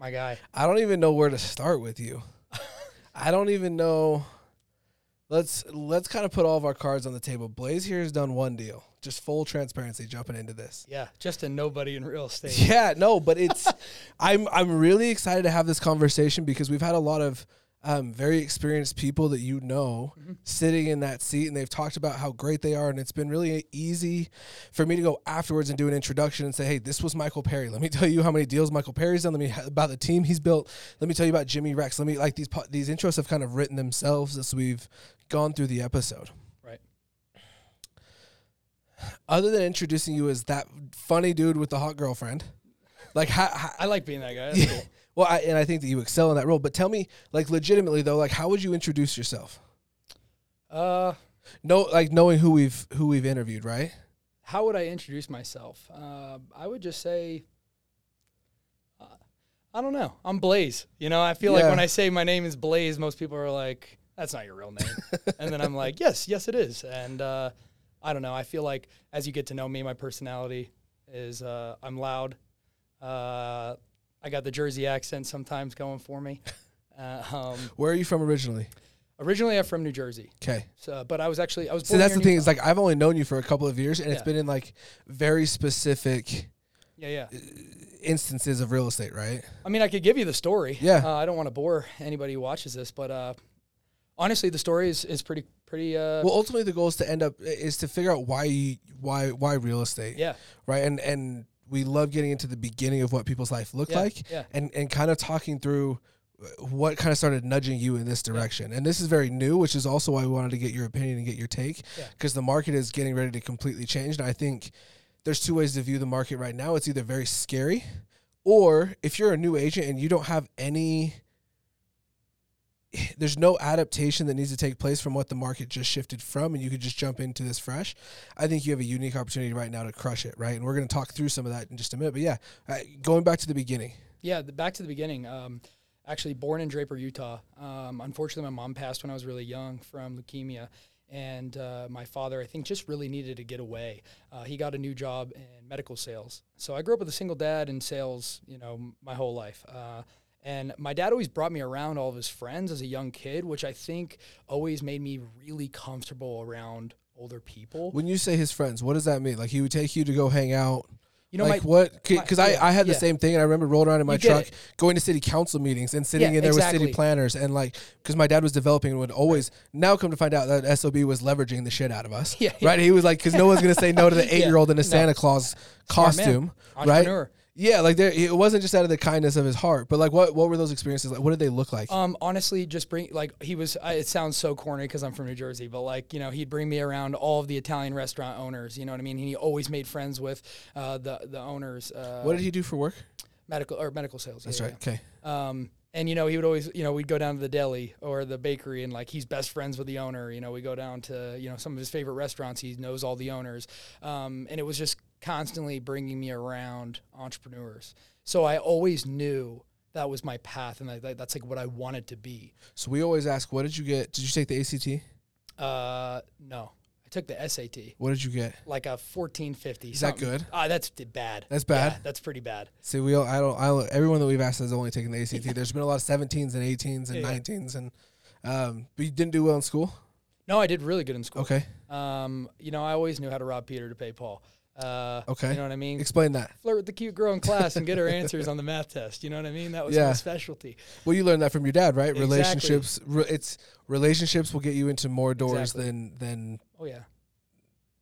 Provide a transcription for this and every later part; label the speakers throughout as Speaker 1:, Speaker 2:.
Speaker 1: my guy.
Speaker 2: I don't even know where to start with you. I don't even know. Let's let's kind of put all of our cards on the table. Blaze here has done one deal. Just full transparency jumping into this.
Speaker 1: Yeah, just a nobody in real estate.
Speaker 2: Yeah, no, but it's I'm I'm really excited to have this conversation because we've had a lot of um, very experienced people that you know
Speaker 1: Mm-hmm.
Speaker 2: sitting in that seat and they've talked about how great they are and it's been really easy for me to go afterwards and do an introduction and say hey this was michael perry let me tell you how many deals michael perry's done let me about the team he's built let me tell you about jimmy rex let me like these po- these intros have kind of written themselves as we've gone through the episode
Speaker 1: Right.
Speaker 2: other than introducing you as that funny dude with the hot girlfriend like
Speaker 1: I like being that guy.
Speaker 2: Yeah. Well, I, and I think that you excel in that role. But tell me, like, legitimately though, like, how would you introduce yourself?
Speaker 1: Uh,
Speaker 2: No, like knowing who we've who we've interviewed, right?
Speaker 1: how would I introduce myself? Uh, I would just say, uh, I don't know. I'm Blaze. You know, I feel like when I say my name is Blaze, most people are like, "That's not your real name," and then I'm like, "Yes, yes, it is." And uh, I don't know. I feel like as you get to know me, my personality is uh, I'm loud. I got the Jersey accent sometimes going for me. Uh, um,
Speaker 2: Where are you from originally?
Speaker 1: originally, I'm from New Jersey,
Speaker 2: Okay.
Speaker 1: so but I was actually I was. Born
Speaker 2: that's the thing is like I've only known you for a couple of years, and it's been in like very specific
Speaker 1: yeah, yeah.
Speaker 2: instances of real estate, right?
Speaker 1: I mean, I could give you the story.
Speaker 2: Yeah.
Speaker 1: Uh, I don't want to bore anybody who watches this, but uh, honestly, the story is, is pretty pretty. Uh,
Speaker 2: Well, ultimately, the goal is to end up is to figure out why you, why why real estate,
Speaker 1: yeah.
Speaker 2: right? And and we love getting into the beginning of what people's life looked
Speaker 1: Yeah,
Speaker 2: like,
Speaker 1: yeah.
Speaker 2: and and kind of talking through uh, what kind of started nudging you in this direction. And this is very new, which is also why we wanted to get your opinion and get your take,
Speaker 1: Yeah.
Speaker 2: because the market is getting ready to completely change. And I think there's two ways to view the market right now. It's either very scary, or if you're a new agent and you don't have any. There's no adaptation that needs to take place from what the market just shifted from, and you could just jump into this fresh. I think you have a unique opportunity right now to crush it, right? And we're going to talk through some of that in just a minute. But yeah, uh, going back to the beginning.
Speaker 1: Yeah, the, back to the beginning. Um, actually, born in Draper, Utah. Um, unfortunately, my mom passed when I was really young from leukemia, and uh, my father, I think, just really needed to get away. Uh, he got a new job in medical sales, so I grew up with a single dad in sales. You know, my whole life. Uh, and my dad always brought me around all of his friends as a young kid, which I think always made me really comfortable around older people.
Speaker 2: When you say his friends, what does that mean? Like he would take you to go hang out.
Speaker 1: You know,
Speaker 2: like
Speaker 1: my,
Speaker 2: what? Because I, I had the
Speaker 1: yeah.
Speaker 2: same thing, and I remember rolling around in my truck,
Speaker 1: it.
Speaker 2: going to city council meetings, and sitting
Speaker 1: Yeah,
Speaker 2: in there with city planners, and like because my dad was developing and would always now come to find out that sob was leveraging the shit out of us.
Speaker 1: Yeah,
Speaker 2: right. He was like, because no one's gonna say no to the eight year old in a
Speaker 1: No.
Speaker 2: Santa Claus costume, right? Yeah, like there, it wasn't just out of the kindness of his heart, but like what what were those experiences like? What did they look like?
Speaker 1: Um, honestly, just bring like he was. I, it sounds so corny because I'm from New Jersey, but like you know, he'd bring me around all of the Italian restaurant owners. You know what I mean? He always made friends with uh, the the owners. Uh,
Speaker 2: what did he do for work?
Speaker 1: medical or medical sales?
Speaker 2: That's
Speaker 1: yeah,
Speaker 2: right. Okay.
Speaker 1: Um, and you know, he would always, you know, we'd go down to the deli or the bakery, and like he's best friends with the owner. You know, we go down to you know some of his favorite restaurants. He knows all the owners, um, and it was just constantly bringing me around entrepreneurs. So I always knew that was my path, and that, that's like what I wanted to be.
Speaker 2: So we always ask, what did you get? Did you take the ACT?
Speaker 1: Uh, no, took the SAT,
Speaker 2: What did you get?
Speaker 1: like a fourteen fifty.
Speaker 2: Is that good?
Speaker 1: Ah, that's bad.
Speaker 2: That's bad?
Speaker 1: Yeah, that's pretty bad.
Speaker 2: See, we all, I don't, I don't, everyone that we've asked has only taken the ACT. There's been a lot of 17s and 18s and
Speaker 1: Yeah, yeah.
Speaker 2: 19s, and um, but you didn't do well in school.
Speaker 1: No, I did really good in school.
Speaker 2: Okay,
Speaker 1: Um, you know, I always knew how to rob Peter to pay Paul. Uh,
Speaker 2: Okay.
Speaker 1: You know what I mean?
Speaker 2: explain that.
Speaker 1: Flirt with the cute girl in class and get her answers on the math test. You know what I mean? That was
Speaker 2: Yeah.
Speaker 1: my specialty.
Speaker 2: Well, you learned that from your dad, right?
Speaker 1: Exactly.
Speaker 2: Relationships, re, it's relationships will get you into more doors
Speaker 1: Exactly.
Speaker 2: than than
Speaker 1: Oh yeah.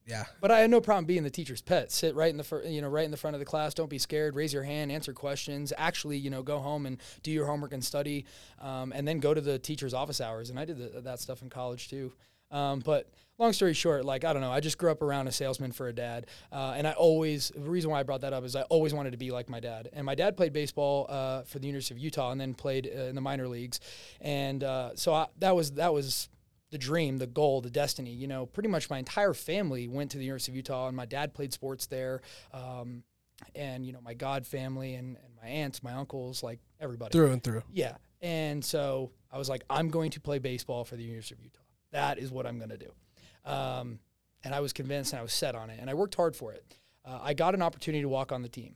Speaker 2: yeah.
Speaker 1: But I had no problem being the teacher's pet. Sit right in the fir- you know right in the front of the class. Don't be scared. Raise your hand. Answer questions. Actually, you know, go home and do your homework and study, um, and then go to the teacher's office hours. And I did the, that stuff in college too. Um, but long story short, like I don't know, I just grew up around a salesman for a dad, uh, and I always the reason why I brought that up is I always wanted to be like my dad. And my dad played baseball uh, for the University of Utah, and then played uh, in the minor leagues, and uh, so I, that was that was the dream, the goal, the destiny. You know, pretty much my entire family went to the University of Utah, and my dad played sports there. Um, and you know, my god family and, and my aunts, my uncles, like everybody.
Speaker 2: Through and through.
Speaker 1: Yeah. And so I was like, I'm going to play baseball for the University of Utah. That is what I'm going to do. Um, and I was convinced and I was set on it. And I worked hard for it. Uh, I got an opportunity to walk on the team.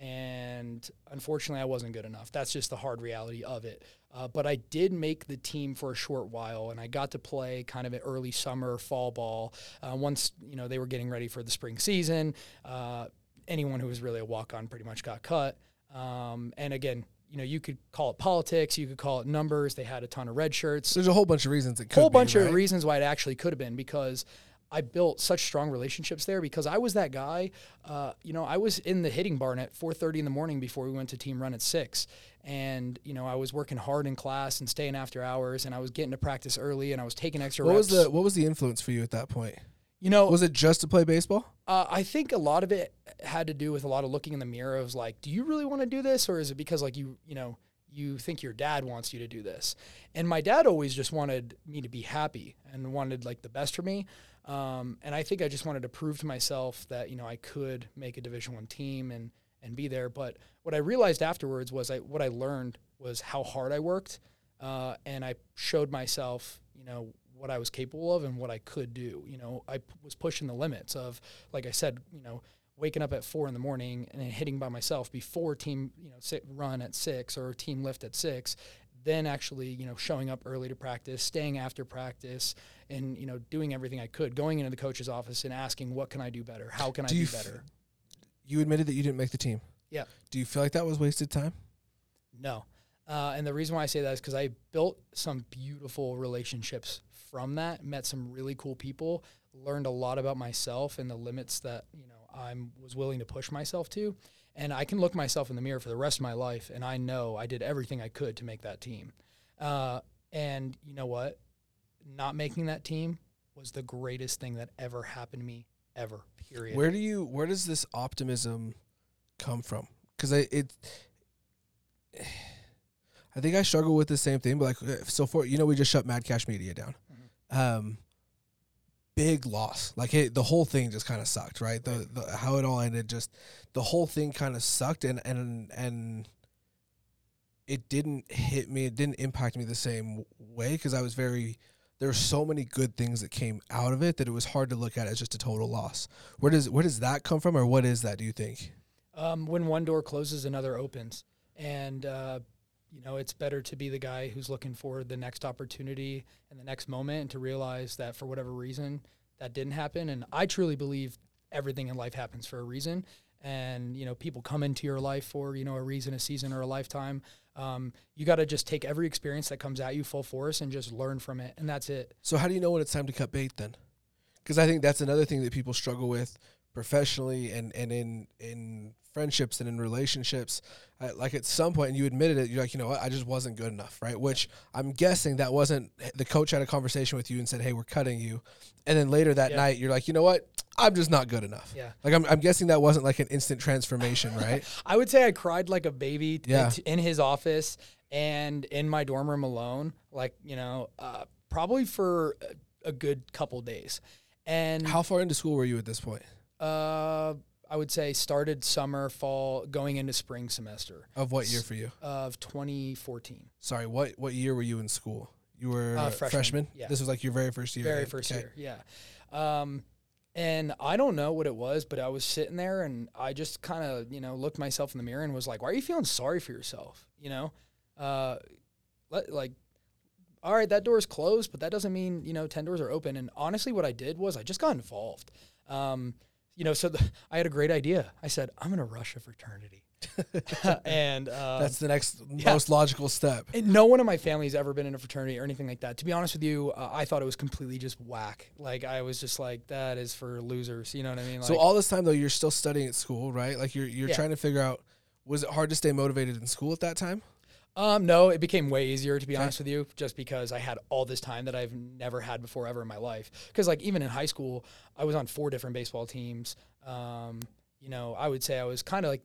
Speaker 1: And unfortunately, I wasn't good enough. That's just the hard reality of it. Uh, but I did make the team for a short while, and I got to play kind of an early summer, fall ball. Uh, once you know they were getting ready for the spring season, uh, anyone who was really a walk on pretty much got cut. Um, and again, you know, you could call it politics, you could call it numbers. They had a ton of red shirts.
Speaker 2: There's a whole bunch of reasons it could.
Speaker 1: A whole
Speaker 2: be,
Speaker 1: bunch
Speaker 2: right?
Speaker 1: of reasons why it actually could have been because I built such strong relationships there because I was that guy. Uh, you know, I was in the hitting barn at 4:30 in the morning before we went to team run at six, and you know I was working hard in class and staying after hours, and I was getting to practice early, and I was taking extra
Speaker 2: What
Speaker 1: reps.
Speaker 2: was the What was the influence for you at that point?
Speaker 1: you know,
Speaker 2: Was it just to play baseball?
Speaker 1: uh, I think a lot of it had to do with a lot of looking in the mirror of like, do you really want to do this, or is it because like you, you know, you think your dad wants you to do this? And my dad always just wanted me to be happy and wanted like the best for me. Um, and I think I just wanted to prove to myself that you know I could make a Division One team and and be there. But what I realized afterwards was I what I learned was how hard I worked, uh, and I showed myself, you know, what I was capable of and what I could do. You know, I p- was pushing the limits of, like I said, you know, waking up at four in the morning and hitting by myself before team, you know, sit, run at six or team lift at six. Then actually, you know, showing up early to practice, staying after practice, and you know, doing everything I could, going into the coach's office and asking, "What can I do better? How can
Speaker 2: Do
Speaker 1: I do
Speaker 2: f-
Speaker 1: better?"
Speaker 2: You admitted that you didn't make the team.
Speaker 1: Yeah.
Speaker 2: Do you feel like that was wasted time?
Speaker 1: No. Uh, and the reason why I say that is because I built some beautiful relationships from that, met some really cool people, learned a lot about myself and the limits that, you know, I was willing to push myself to. And I can look myself in the mirror for the rest of my life and I know I did everything I could to make that team. Uh, and you know what? Not making that team was the greatest thing that ever happened to me ever, period.
Speaker 2: Where do you where does this optimism come from? Because I it I think I struggle with the same thing, but like uh, so for you know we just shut Mad Cash Media down. Um big loss. Like it, the whole thing just kind of sucked, right? The, the how it all ended just the whole thing kind of sucked and and and it didn't hit me, it didn't impact me the same way because I was very there were so many good things that came out of it that it was hard to look at as just a total loss. Where does where does that come from, or what is that? Do you think?
Speaker 1: um, when one door closes, another opens, and uh, you know it's better to be the guy who's looking for the next opportunity and the next moment, and to realize that for whatever reason that didn't happen. And I truly believe everything in life happens for a reason, and you know people come into your life for you know a reason, a season, or a lifetime. Um, you got to just take every experience that comes at you full force and just learn from it, and that's it.
Speaker 2: So how do you know when it's time to cut bait then? Because I think that's another thing that people struggle with professionally and and in in friendships and in relationships. Uh, like at some point, and you admitted it, you're like, you know what, I just wasn't good enough, right? Which I'm guessing that wasn't the coach had a conversation with you and said, hey, we're cutting you, and then later that
Speaker 1: Yeah.
Speaker 2: night, you're like, you know what, I'm just not good enough.
Speaker 1: Yeah.
Speaker 2: Like I'm, I'm guessing that wasn't like an instant transformation, right?
Speaker 1: I would say I cried like a baby t-
Speaker 2: Yeah.
Speaker 1: t- in his office and in my dorm room alone, like, you know, uh, probably for a good couple days. And
Speaker 2: How far into school were you at this point?
Speaker 1: Uh, I would say started summer, fall, going into spring semester
Speaker 2: Of what year for you?
Speaker 1: of 2014.
Speaker 2: Sorry, what what year were you in school? You were
Speaker 1: Uh, freshman,
Speaker 2: freshman.
Speaker 1: yeah.
Speaker 2: This was like your very first year.
Speaker 1: Very
Speaker 2: right?
Speaker 1: first
Speaker 2: Okay.
Speaker 1: year, yeah. Um, and I don't know what it was, but I was sitting there and I just kind of, you know, looked myself in the mirror and was like, "Why are you feeling sorry for yourself?" You know, uh, let, like, all right, that door is closed, but that doesn't mean you know ten doors are open. And honestly, what I did was I just got involved. Um, you know, so the, I had a great idea. I said, "I'm gonna rush a fraternity," and um,
Speaker 2: That's the next
Speaker 1: yeah.
Speaker 2: most logical step.
Speaker 1: and no one in my family's ever been in a fraternity or anything like that. To be honest with you, uh, I thought it was completely just whack. Like I was just like, that is for losers. You know what I mean? Like,
Speaker 2: so all this time though, you're still studying at school, right? Like you're you're
Speaker 1: Yeah.
Speaker 2: trying to figure out was it hard to stay motivated in school at that time?
Speaker 1: Um, no, it became way easier to be
Speaker 2: Okay.
Speaker 1: honest with you, just because I had all this time that I've never had before ever in my life. Because like even in high school, I was on four different baseball teams. Um, you know, I would say I was kind of like.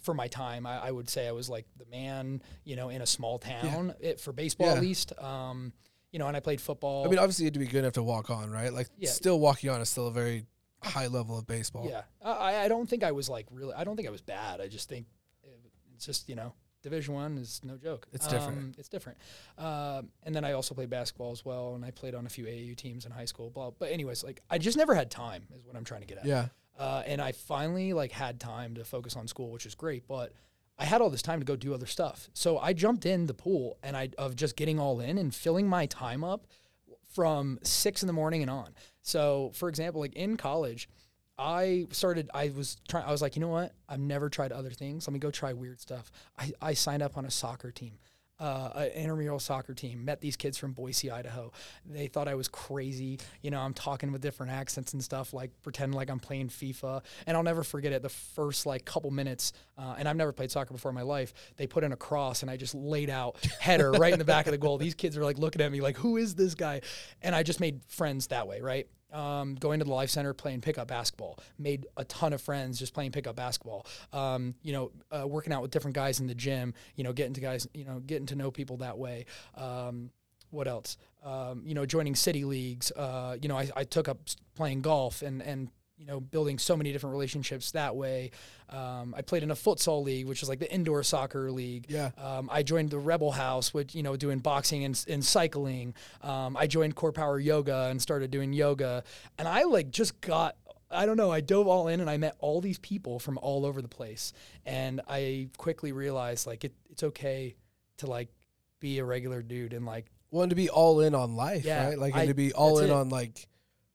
Speaker 1: For my time, I, I would say I was like the man, you know, in a small town it, for baseball
Speaker 2: Yeah.
Speaker 1: at least. Um, you know, and I played football.
Speaker 2: I mean, obviously you had to be good enough to walk on, right? Like
Speaker 1: Yeah.
Speaker 2: still walking on is still a very high level of baseball.
Speaker 1: Yeah, I, I don't think I was like really. I don't think I was bad. I just think it's just you know Division One is no joke.
Speaker 2: It's different.
Speaker 1: Um, it's different. Um, and then I also played basketball as well, and I played on a few AAU teams in high school. Blah. But anyways, like I just never had time, is what I'm trying to get at.
Speaker 2: Yeah.
Speaker 1: uh, and I finally like had time to focus on school, which is great. But I had all this time to go do other stuff, so I jumped in the pool and I of just getting all in and filling my time up from six in the morning and on. So, for example, like in college. I started. I was trying. I was like, you know what? I've never tried other things. Let me go try weird stuff. I, I signed up on a soccer team uh, an intramural soccer team. Met these kids from Boise, Idaho. They thought I was crazy. You know, I'm talking with different accents and stuff, like pretending like I'm playing FIFA. And I'll never forget it. The first like couple minutes, uh, and I've never played soccer before in my life. They put in a cross, and I just laid out header right in the back of the goal. These kids are like looking at me like, "Who is this guy?" And I just made friends that way, right? Um, going to the life center playing pickup basketball. Made a ton of friends just playing pickup basketball. Um, you know uh, working out with different guys in the gym you know getting to guys you know getting to know people that way. Um, what else? Um, you know joining city leagues. Uh, you know I, I took up playing golf and and you know, building so many different relationships that way. Um, I played in a futsal league, which is like the indoor soccer league.
Speaker 2: Yeah.
Speaker 1: Um, I joined the Rebel House, which you know, doing boxing and, and cycling. Um, I joined Core Power Yoga and started doing yoga, and I like just got. I don't know. I dove all in and I met all these people from all over the place, and I quickly realized like it, it's okay to like be a regular dude and like
Speaker 2: Wanted to be all in on life,
Speaker 1: Yeah,
Speaker 2: right? Like,
Speaker 1: I-
Speaker 2: and to be all in
Speaker 1: it.
Speaker 2: on like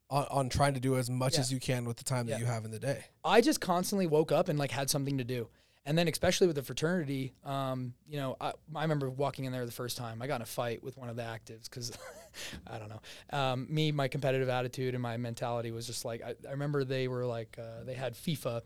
Speaker 2: on, on trying to do as much
Speaker 1: Yeah.
Speaker 2: as you can with the time
Speaker 1: Yeah.
Speaker 2: that you have in the day.
Speaker 1: I just constantly woke up and like had something to do. And then, especially with the fraternity, um, you know, I, I remember walking in there the first time. I got in a fight with one of the actives because I don't know. Um, me, my competitive attitude and my mentality was just like I, I remember they were like uh, they had FIFA,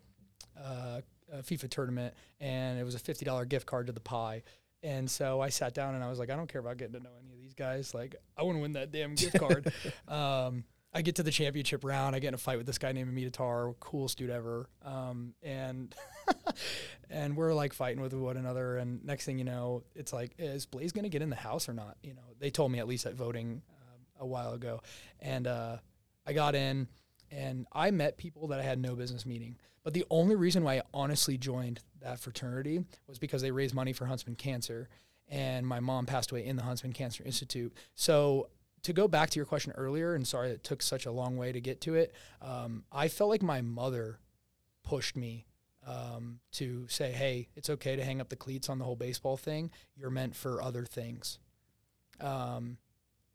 Speaker 1: uh, a FIFA tournament, and it was a fifty dollar gift card to the pie. And so I sat down and I was like, I don't care about getting to know any of these guys. Like, I want to win that damn gift card. um, I get to the championship round. I get in a fight with this guy named Amitatar, coolest dude ever. Um, and and we're like fighting with one another. And next thing you know, it's like, is Blaze gonna get in the house or not? You know, they told me at least at voting um, a while ago, and uh, I got in, and I met people that I had no business meeting. But the only reason why I honestly joined that fraternity was because they raised money for Huntsman Cancer, and my mom passed away in the Huntsman Cancer Institute. So to go back to your question earlier, and sorry it took such a long way to get to it, um, I felt like my mother pushed me um, to say, "Hey, it's okay to hang up the cleats on the whole baseball thing. You're meant for other things." Um,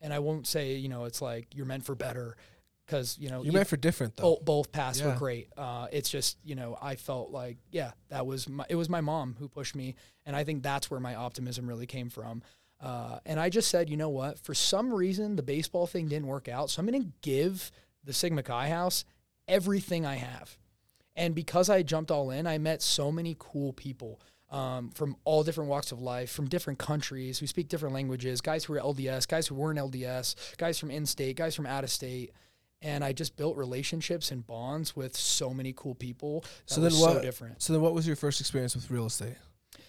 Speaker 1: and I won't say, you know, it's like you're meant for better, because you know
Speaker 2: You
Speaker 1: e-
Speaker 2: meant for different though.
Speaker 1: both, both paths were great. Uh, it's just you know I felt like yeah that was my, it was my mom who pushed me, and I think that's where my optimism really came from. Uh, and I just said, you know what? For some reason, the baseball thing didn't work out, so I'm going to give the Sigma Chi House everything I have. And because I jumped all in, I met so many cool people um, from all different walks of life, from different countries who speak different languages, guys who are LDS, guys who weren't LDS, guys from in state, guys from out of state. And I just built relationships and bonds with so many cool people.
Speaker 2: So then
Speaker 1: so
Speaker 2: what-
Speaker 1: different.
Speaker 2: So then, what was your first experience with real estate?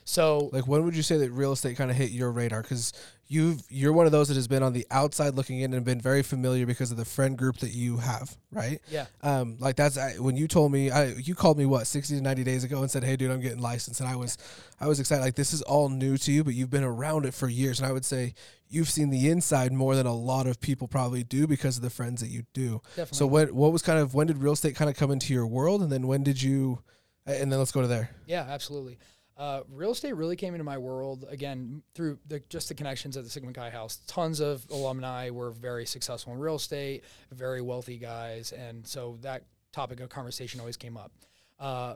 Speaker 1: So
Speaker 2: Like, when would you say that real estate kind of hit your radar? Because you've you're one of those that has been on the outside looking in and been very familiar because of the friend group that you have, right?
Speaker 1: yeah,
Speaker 2: Um, like that's I, when you told me, I you called me what sixty to ninety days ago and said, "Hey, dude, I'm getting licensed," and I was, I was excited. Like this is all new to you, but you've been around it for years, and I would say you've seen the inside more than a lot of people probably do because of the friends that you do.
Speaker 1: definitely.
Speaker 2: So what what was kind of when did real estate kind of come into your world, and then when did you, and then let's go to there.
Speaker 1: Yeah, absolutely. Uh, real estate really came into my world again through the, just the connections at the Sigma Chi House. Tons of alumni were very successful in real estate, very wealthy guys, and so that topic of conversation always came up. Uh,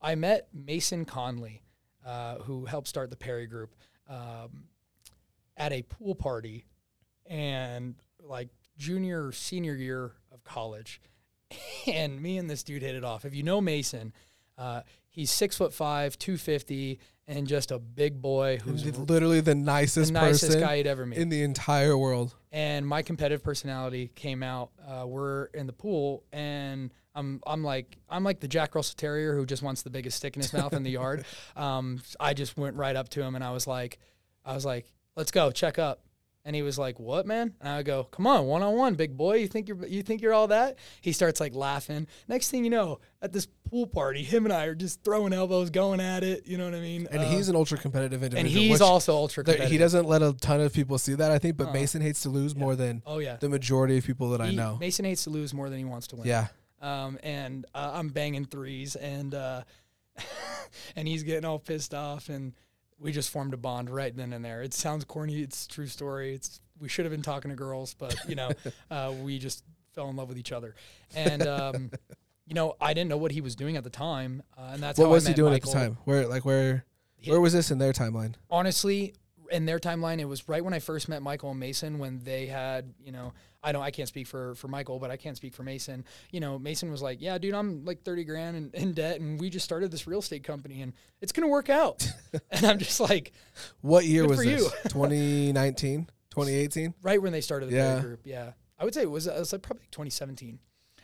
Speaker 1: I met Mason Conley, uh, who helped start the Perry Group, um, at a pool party, and like junior senior year of college, and me and this dude hit it off. If you know Mason, uh, he's six foot five, two fifty, and just a big boy who's
Speaker 2: literally the
Speaker 1: the
Speaker 2: nicest,
Speaker 1: nicest
Speaker 2: person
Speaker 1: guy you'd ever meet.
Speaker 2: in the entire world.
Speaker 1: and my competitive personality came out. Uh, we're in the pool, and I'm I'm like I'm like the Jack Russell Terrier who just wants the biggest stick in his mouth in the yard. Um, I just went right up to him, and I was like, I was like, let's go check up. And he was like, "What, man?" And I go, "Come on, one on one, big boy. You think you're you think you're all that?" He starts like laughing. Next thing you know, at this pool party, him and I are just throwing elbows, going at it. You know what I mean?
Speaker 2: And
Speaker 1: Uh,
Speaker 2: he's an ultra competitive individual.
Speaker 1: and he's also ultra competitive.
Speaker 2: he doesn't let a ton of people see that, I think, but
Speaker 1: Uh,
Speaker 2: Mason hates to lose more than
Speaker 1: Oh yeah.
Speaker 2: the majority of people that I know.
Speaker 1: Mason hates to lose more than he wants to win.
Speaker 2: Yeah.
Speaker 1: um, and uh, I'm banging threes, and uh, and he's getting all pissed off, and we just formed a bond right then and there. It sounds corny, it's a true story. It's we should have been talking to girls, but you know, uh, we just fell in love with each other, and. Um, you know, I didn't know what he was doing at the time, uh, and that's
Speaker 2: what
Speaker 1: how
Speaker 2: was he doing
Speaker 1: Michael.
Speaker 2: at the time? Where like where where was this in their timeline?
Speaker 1: honestly in their timeline it was right when i first met michael and mason when they had you know i don't i can't speak for for michael but i can't speak for mason you know mason was like yeah dude i'm like 30 grand in, in debt and we just started this real estate company and it's gonna work out and i'm just like
Speaker 2: What year was this? 2019? 2018?
Speaker 1: right when they started the
Speaker 2: yeah.
Speaker 1: group yeah i would say it was, it was like probably 2017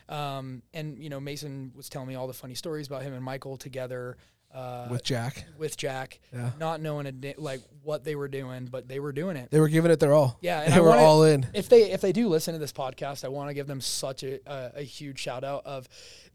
Speaker 1: um, and you know mason was telling me all the funny stories about him and michael together uh,
Speaker 2: With Jack.
Speaker 1: with jack
Speaker 2: Yeah.
Speaker 1: not knowing a like what they were doing but they were doing it
Speaker 2: They were giving it their all.
Speaker 1: Yeah, and
Speaker 2: They
Speaker 1: I
Speaker 2: were all in.
Speaker 1: if they if they do listen to this podcast, I want to give them such a, a, a huge shout out of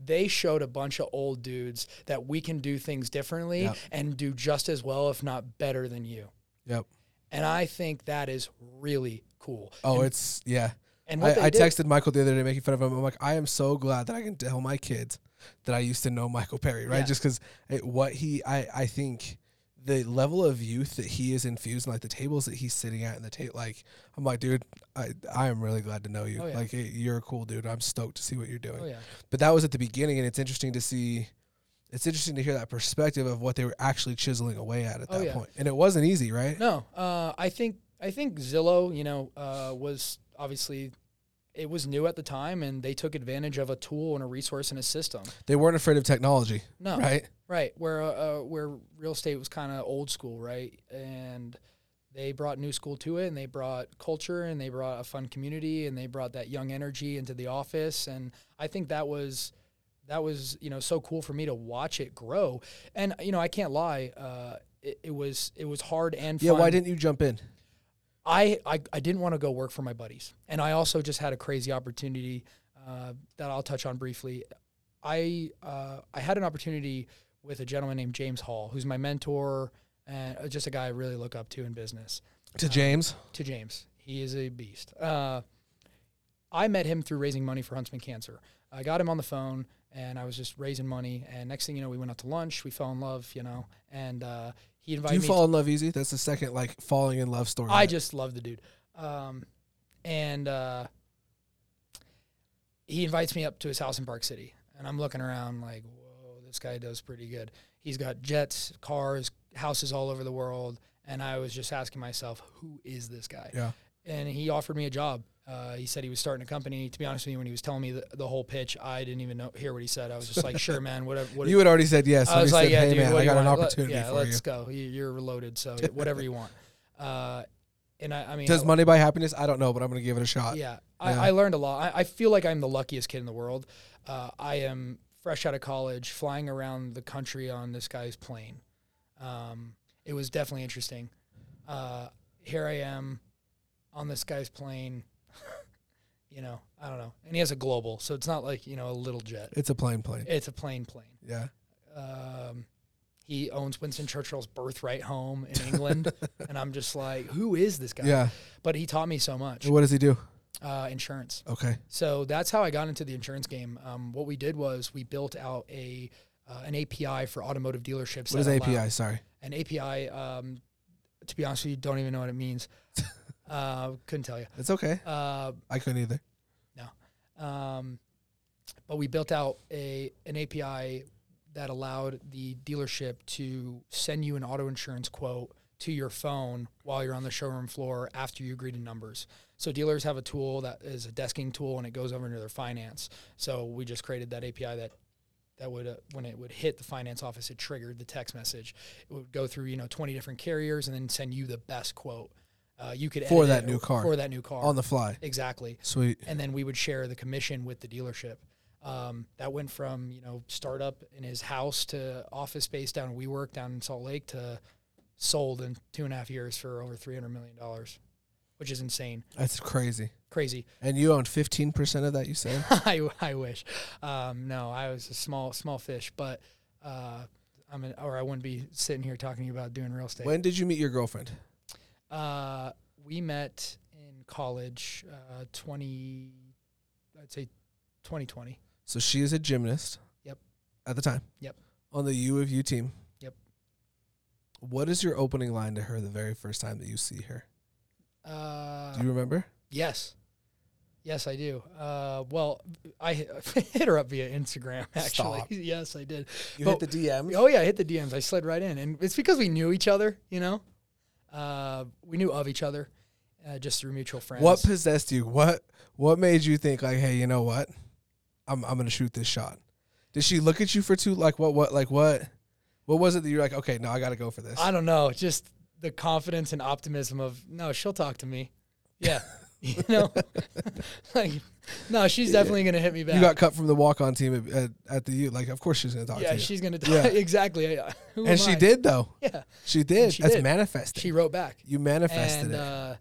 Speaker 1: they showed a bunch of old dudes that we can do things differently
Speaker 2: Yep.
Speaker 1: and do just as well, if not better than you.
Speaker 2: Yep.
Speaker 1: And I think that is really cool.
Speaker 2: Oh,
Speaker 1: and,
Speaker 2: it's yeah.
Speaker 1: and
Speaker 2: I, I
Speaker 1: did-
Speaker 2: texted Michael the other day making fun of him. I'm like, I am so glad that I can tell my kids that I used to know Michael Perry, right?
Speaker 1: Yeah.
Speaker 2: Just because what he, I, I think the level of youth that he is infused, in, like the tables that he's sitting at, and the table, like I'm like, dude, I, I am really glad to know you.
Speaker 1: Oh, yeah.
Speaker 2: Like, hey, you're a cool dude. I'm stoked to see what you're doing.
Speaker 1: Oh yeah,
Speaker 2: But that was at the beginning, and it's interesting to see. It's interesting to hear that perspective of what they were actually chiseling away at at
Speaker 1: Oh,
Speaker 2: that
Speaker 1: yeah.
Speaker 2: point. And it wasn't easy, right?
Speaker 1: no, uh, I think I think Zillow, you know, uh, was obviously it was new at the time, and they took advantage of a tool and a resource and a system.
Speaker 2: They weren't afraid of technology,
Speaker 1: No,
Speaker 2: right?
Speaker 1: Right, where uh, where real estate was kind of old school, right? And they brought new school to it, and they brought culture, and they brought a fun community, and they brought that young energy into the office, and I think that was that was you know so cool for me to watch it grow. And you know I can't lie, uh, it, it was it was hard and
Speaker 2: Yeah.
Speaker 1: fun.
Speaker 2: Why didn't you jump in?
Speaker 1: I, I, I didn't want to go work for my buddies. And I also just had a crazy opportunity uh, that I'll touch on briefly. I, uh, I had an opportunity with a gentleman named James Hall, who's my mentor and uh, just a guy I really look up to in business.
Speaker 2: To James.
Speaker 1: To James, he is a beast. Uh, I met him through raising money for Huntsman Cancer. I got him on the phone, and I was just raising money. And next thing you know, we went out to lunch. We fell in love, you know, and uh, he
Speaker 2: Do you
Speaker 1: me.
Speaker 2: fall in love easy? That's the second like falling in love story.
Speaker 1: I just love the dude. Um, and uh, he invites me up to his house in Park City, and I'm looking around like, whoa, this guy does pretty good. He's got jets, cars, houses all over the world, and I was just asking myself, who is this guy?
Speaker 2: yeah.
Speaker 1: And he offered me a job. Uh, he said he was starting a company. To be honest with you, when he was telling me the, the whole pitch, I didn't even know, hear what he said. I was just like, sure, man, whatever. What,
Speaker 2: You had already said yes.
Speaker 1: I was like,
Speaker 2: said,
Speaker 1: yeah,
Speaker 2: "Hey
Speaker 1: dude,
Speaker 2: man, I got an
Speaker 1: want? Let-
Speaker 2: opportunity
Speaker 1: yeah, let's
Speaker 2: you."
Speaker 1: go. You- You're loaded, so whatever you want. Uh, and I, I mean,
Speaker 2: Does
Speaker 1: I-
Speaker 2: money buy happiness? I don't know, but I'm gonna give it a shot.
Speaker 1: yeah,
Speaker 2: Yeah.
Speaker 1: I, I learned a lot. I, I feel like I'm the luckiest kid in the world. Uh, I am fresh out of college, flying around the country on this guy's plane. Um, it was definitely interesting. Uh, here I am on this guy's plane. You know, I don't know, and he has a global, so it's not like you know a little jet.
Speaker 2: It's a plane plane.
Speaker 1: It's a plane plane.
Speaker 2: Yeah.
Speaker 1: Um, he owns Winston Churchill's birthright home in England, and I'm just like, who is this guy?
Speaker 2: Yeah.
Speaker 1: But he taught me so much.
Speaker 2: What does he do?
Speaker 1: Uh, insurance.
Speaker 2: Okay.
Speaker 1: So that's how I got into the insurance game. Um, what we did was we built out a uh, an API for automotive dealerships.
Speaker 2: What is API? Sorry.
Speaker 1: An API, um, to be honest with you, don't even know what it means. uh, couldn't tell you.
Speaker 2: It's okay.
Speaker 1: Uh,
Speaker 2: I couldn't either. No.
Speaker 1: Um, but we built out a an API that allowed the dealership to send you an auto insurance quote to your phone while you're on the showroom floor after you agree to numbers. So dealers have a tool that is a desking tool and it goes over into their finance. So we just created that API that that would uh, when it would hit the finance office it triggered the text message. It would go through, you know, 20 different carriers and then send you the best quote. Uh, you could
Speaker 2: For that new car.
Speaker 1: For that new car.
Speaker 2: On the fly.
Speaker 1: exactly
Speaker 2: Sweet.
Speaker 1: and then we would share the commission with the dealership. Um, that went from you know startup in his house to office space down WeWork down in Salt Lake to sold in two and a half years for over three hundred million dollars, which is insane,
Speaker 2: That's crazy.
Speaker 1: crazy.
Speaker 2: And you own 15% of that, you said?
Speaker 1: I, I wish. Um, no, I was a small small fish, but uh, I'm an, or I wouldn't be sitting here talking to you about doing real estate.
Speaker 2: when did you meet your girlfriend?
Speaker 1: Uh, we met in college, uh, twenty, I'd say, twenty twenty.
Speaker 2: So she is a gymnast.
Speaker 1: Yep.
Speaker 2: At the time.
Speaker 1: Yep.
Speaker 2: On the U of U team.
Speaker 1: Yep.
Speaker 2: What is your opening line to her the very first time that you see her?
Speaker 1: Uh,
Speaker 2: Do you remember?
Speaker 1: yes. Yes, I do. Uh, well, I hit her up via Instagram. Actually,
Speaker 2: Stop.
Speaker 1: yes, I did.
Speaker 2: You
Speaker 1: But-
Speaker 2: hit the DMs.
Speaker 1: Oh yeah, I hit the DMs. I slid right in, and it's because we knew each other. You know, uh, we knew of each other uh, just through mutual friends.
Speaker 2: What possessed you? What what made you think like, hey, you know what? I'm I'm gonna shoot this shot. Did she look at you for two like what what like what what was it that you're like, okay, no, I gotta go for this?
Speaker 1: I don't know, just the confidence and optimism of no, she'll talk to me. Yeah, you know, like no, she's definitely gonna hit me back.
Speaker 2: you got cut from the walk on team at, at, at the U. Like of course she's gonna talk
Speaker 1: yeah,
Speaker 2: to you.
Speaker 1: she's gonna
Speaker 2: Yeah.
Speaker 1: exactly. I- Who
Speaker 2: and she
Speaker 1: I?
Speaker 2: did though.
Speaker 1: Yeah,
Speaker 2: She did.
Speaker 1: she
Speaker 2: That's
Speaker 1: did.
Speaker 2: manifesting.
Speaker 1: she wrote back,
Speaker 2: you manifested
Speaker 1: and
Speaker 2: it.
Speaker 1: uh,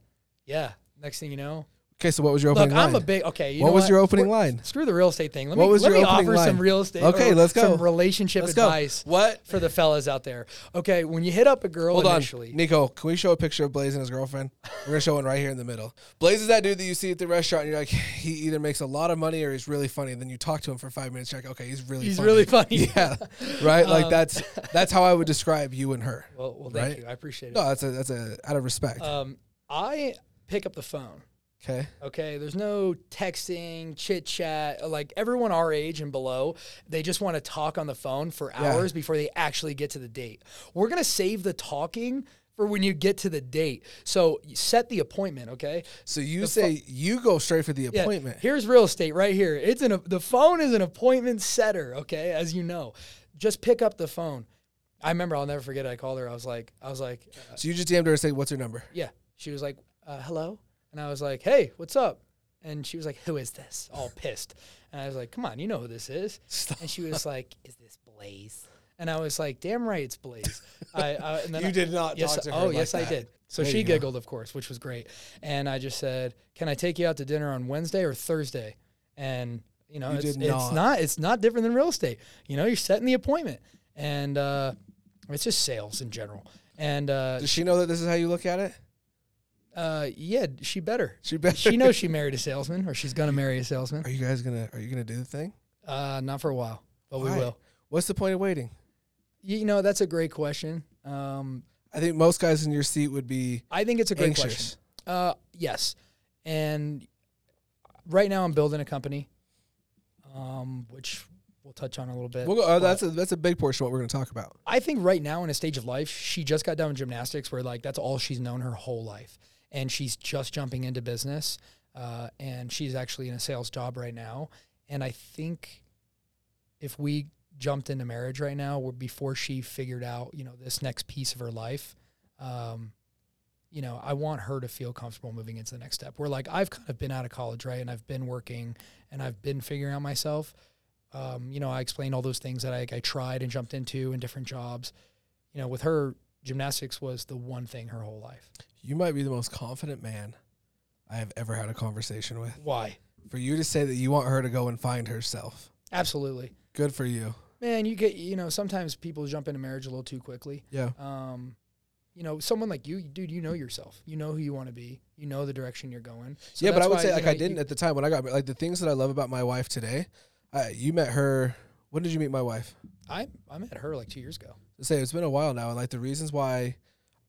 Speaker 1: yeah. Next thing you know,
Speaker 2: okay, so what was your opening
Speaker 1: look,
Speaker 2: opening
Speaker 1: I'm a big okay. You
Speaker 2: what was your opening
Speaker 1: We're-
Speaker 2: line?
Speaker 1: Screw the real estate thing. Let
Speaker 2: What
Speaker 1: me
Speaker 2: was
Speaker 1: let
Speaker 2: your
Speaker 1: me
Speaker 2: opening
Speaker 1: offer some
Speaker 2: line?
Speaker 1: real estate.
Speaker 2: Okay, let's go.
Speaker 1: Some relationship
Speaker 2: Let's go.
Speaker 1: advice
Speaker 2: What?
Speaker 1: for the fellas out there. Okay, when you hit up a girl
Speaker 2: Hold on, Nico. Can we show a picture of Blaze and his girlfriend? We're gonna show one right here in the middle. Blaze is that dude that you see at the restaurant, and you're like, he either makes a lot of money or he's really funny. And then you talk to him for five minutes, you're like, okay, he's really
Speaker 1: he's
Speaker 2: funny.
Speaker 1: really funny.
Speaker 2: yeah, right. Like
Speaker 1: Um,
Speaker 2: that's that's how I would describe you and her.
Speaker 1: Well, well, thank
Speaker 2: Right?
Speaker 1: you. I appreciate it.
Speaker 2: No, that's a that's a out of respect.
Speaker 1: Um, I pick up the phone.
Speaker 2: Okay,
Speaker 1: Okay, there's no texting, chit chat. Like everyone our age and below, they just want to talk on the phone for
Speaker 2: Yeah.
Speaker 1: hours before they actually get to the date. We're gonna save the talking for when you get to the date. So set the appointment. Okay.
Speaker 2: so you say you go straight for the
Speaker 1: Yeah,
Speaker 2: appointment.
Speaker 1: Here's real estate right here. It's an the phone is an appointment setter. Okay, as you know, just pick up the phone. I remember I'll never forget. I called her. I was like, I was like, uh,
Speaker 2: So you just DM'd her and say, "What's her number?"
Speaker 1: yeah. She was like, uh, hello, and I was like, hey, what's up? And she was like, who is this? All pissed. And I was like, come on, you know who this is. And she was like, is this Blaze? And I was like, damn right, it's Blaze. I, I and then
Speaker 2: You
Speaker 1: I-
Speaker 2: did not
Speaker 1: Yes,
Speaker 2: talk to her
Speaker 1: oh
Speaker 2: like
Speaker 1: yes, I did. So
Speaker 2: There
Speaker 1: she
Speaker 2: you go.
Speaker 1: giggled, of course, which was great. And I just said, "Can I take you out to dinner on Wednesday or Thursday?" And you know,
Speaker 2: You
Speaker 1: it's,
Speaker 2: did
Speaker 1: it's
Speaker 2: not.
Speaker 1: not it's not different than real estate. You know, you're setting the appointment, and uh, it's just sales in general. And uh,
Speaker 2: Does she know that this is how you look at it?
Speaker 1: Uh, yeah, she better.
Speaker 2: She better.
Speaker 1: She knows she married a salesman, or she's gonna marry a salesman.
Speaker 2: Are you guys gonna Are you gonna do the thing?
Speaker 1: Uh, not for a while, but we will.
Speaker 2: What's the point of waiting?
Speaker 1: You know, that's a great question. Um,
Speaker 2: I think most guys in your seat would be
Speaker 1: I think it's a great
Speaker 2: anxious.
Speaker 1: question. Uh, yes, and right now I'm building a company, um, which we'll touch on a little bit.
Speaker 2: We'll go, uh, that's a that's a big portion of what we're going to talk about.
Speaker 1: I think right now in a stage of life, she just got done with gymnastics, where like that's all she's known her whole life, and she's just jumping into business, uh, and she's actually in a sales job right now. And I think if we jumped into marriage right now, or before she figured out, you know, this next piece of her life, um, you know, I want her to feel comfortable moving into the next step. Where like I've kind of been out of college, right, and I've been working, and I've been figuring out myself. Um, you know, I explained all those things that I, I tried and jumped into in different jobs. You know, with her, gymnastics was the one thing her whole life.
Speaker 2: You might be the most confident man I have ever had a conversation with.
Speaker 1: Why?
Speaker 2: For you to say that you want her to go and find herself,
Speaker 1: Absolutely,
Speaker 2: good for you.
Speaker 1: man. You get, you know, sometimes people jump into marriage a little too quickly.
Speaker 2: Yeah.
Speaker 1: Um, you know, someone like you, dude, you know yourself. You know who you want to be. You know the direction you're going. So
Speaker 2: yeah, but I would
Speaker 1: why,
Speaker 2: say like
Speaker 1: know,
Speaker 2: I didn't
Speaker 1: you-
Speaker 2: at the time when I got like the things that I love about my wife today. Uh, you met her. When did you meet my wife?
Speaker 1: I I met her like two years ago.
Speaker 2: To say it's been a while now, and like the reasons why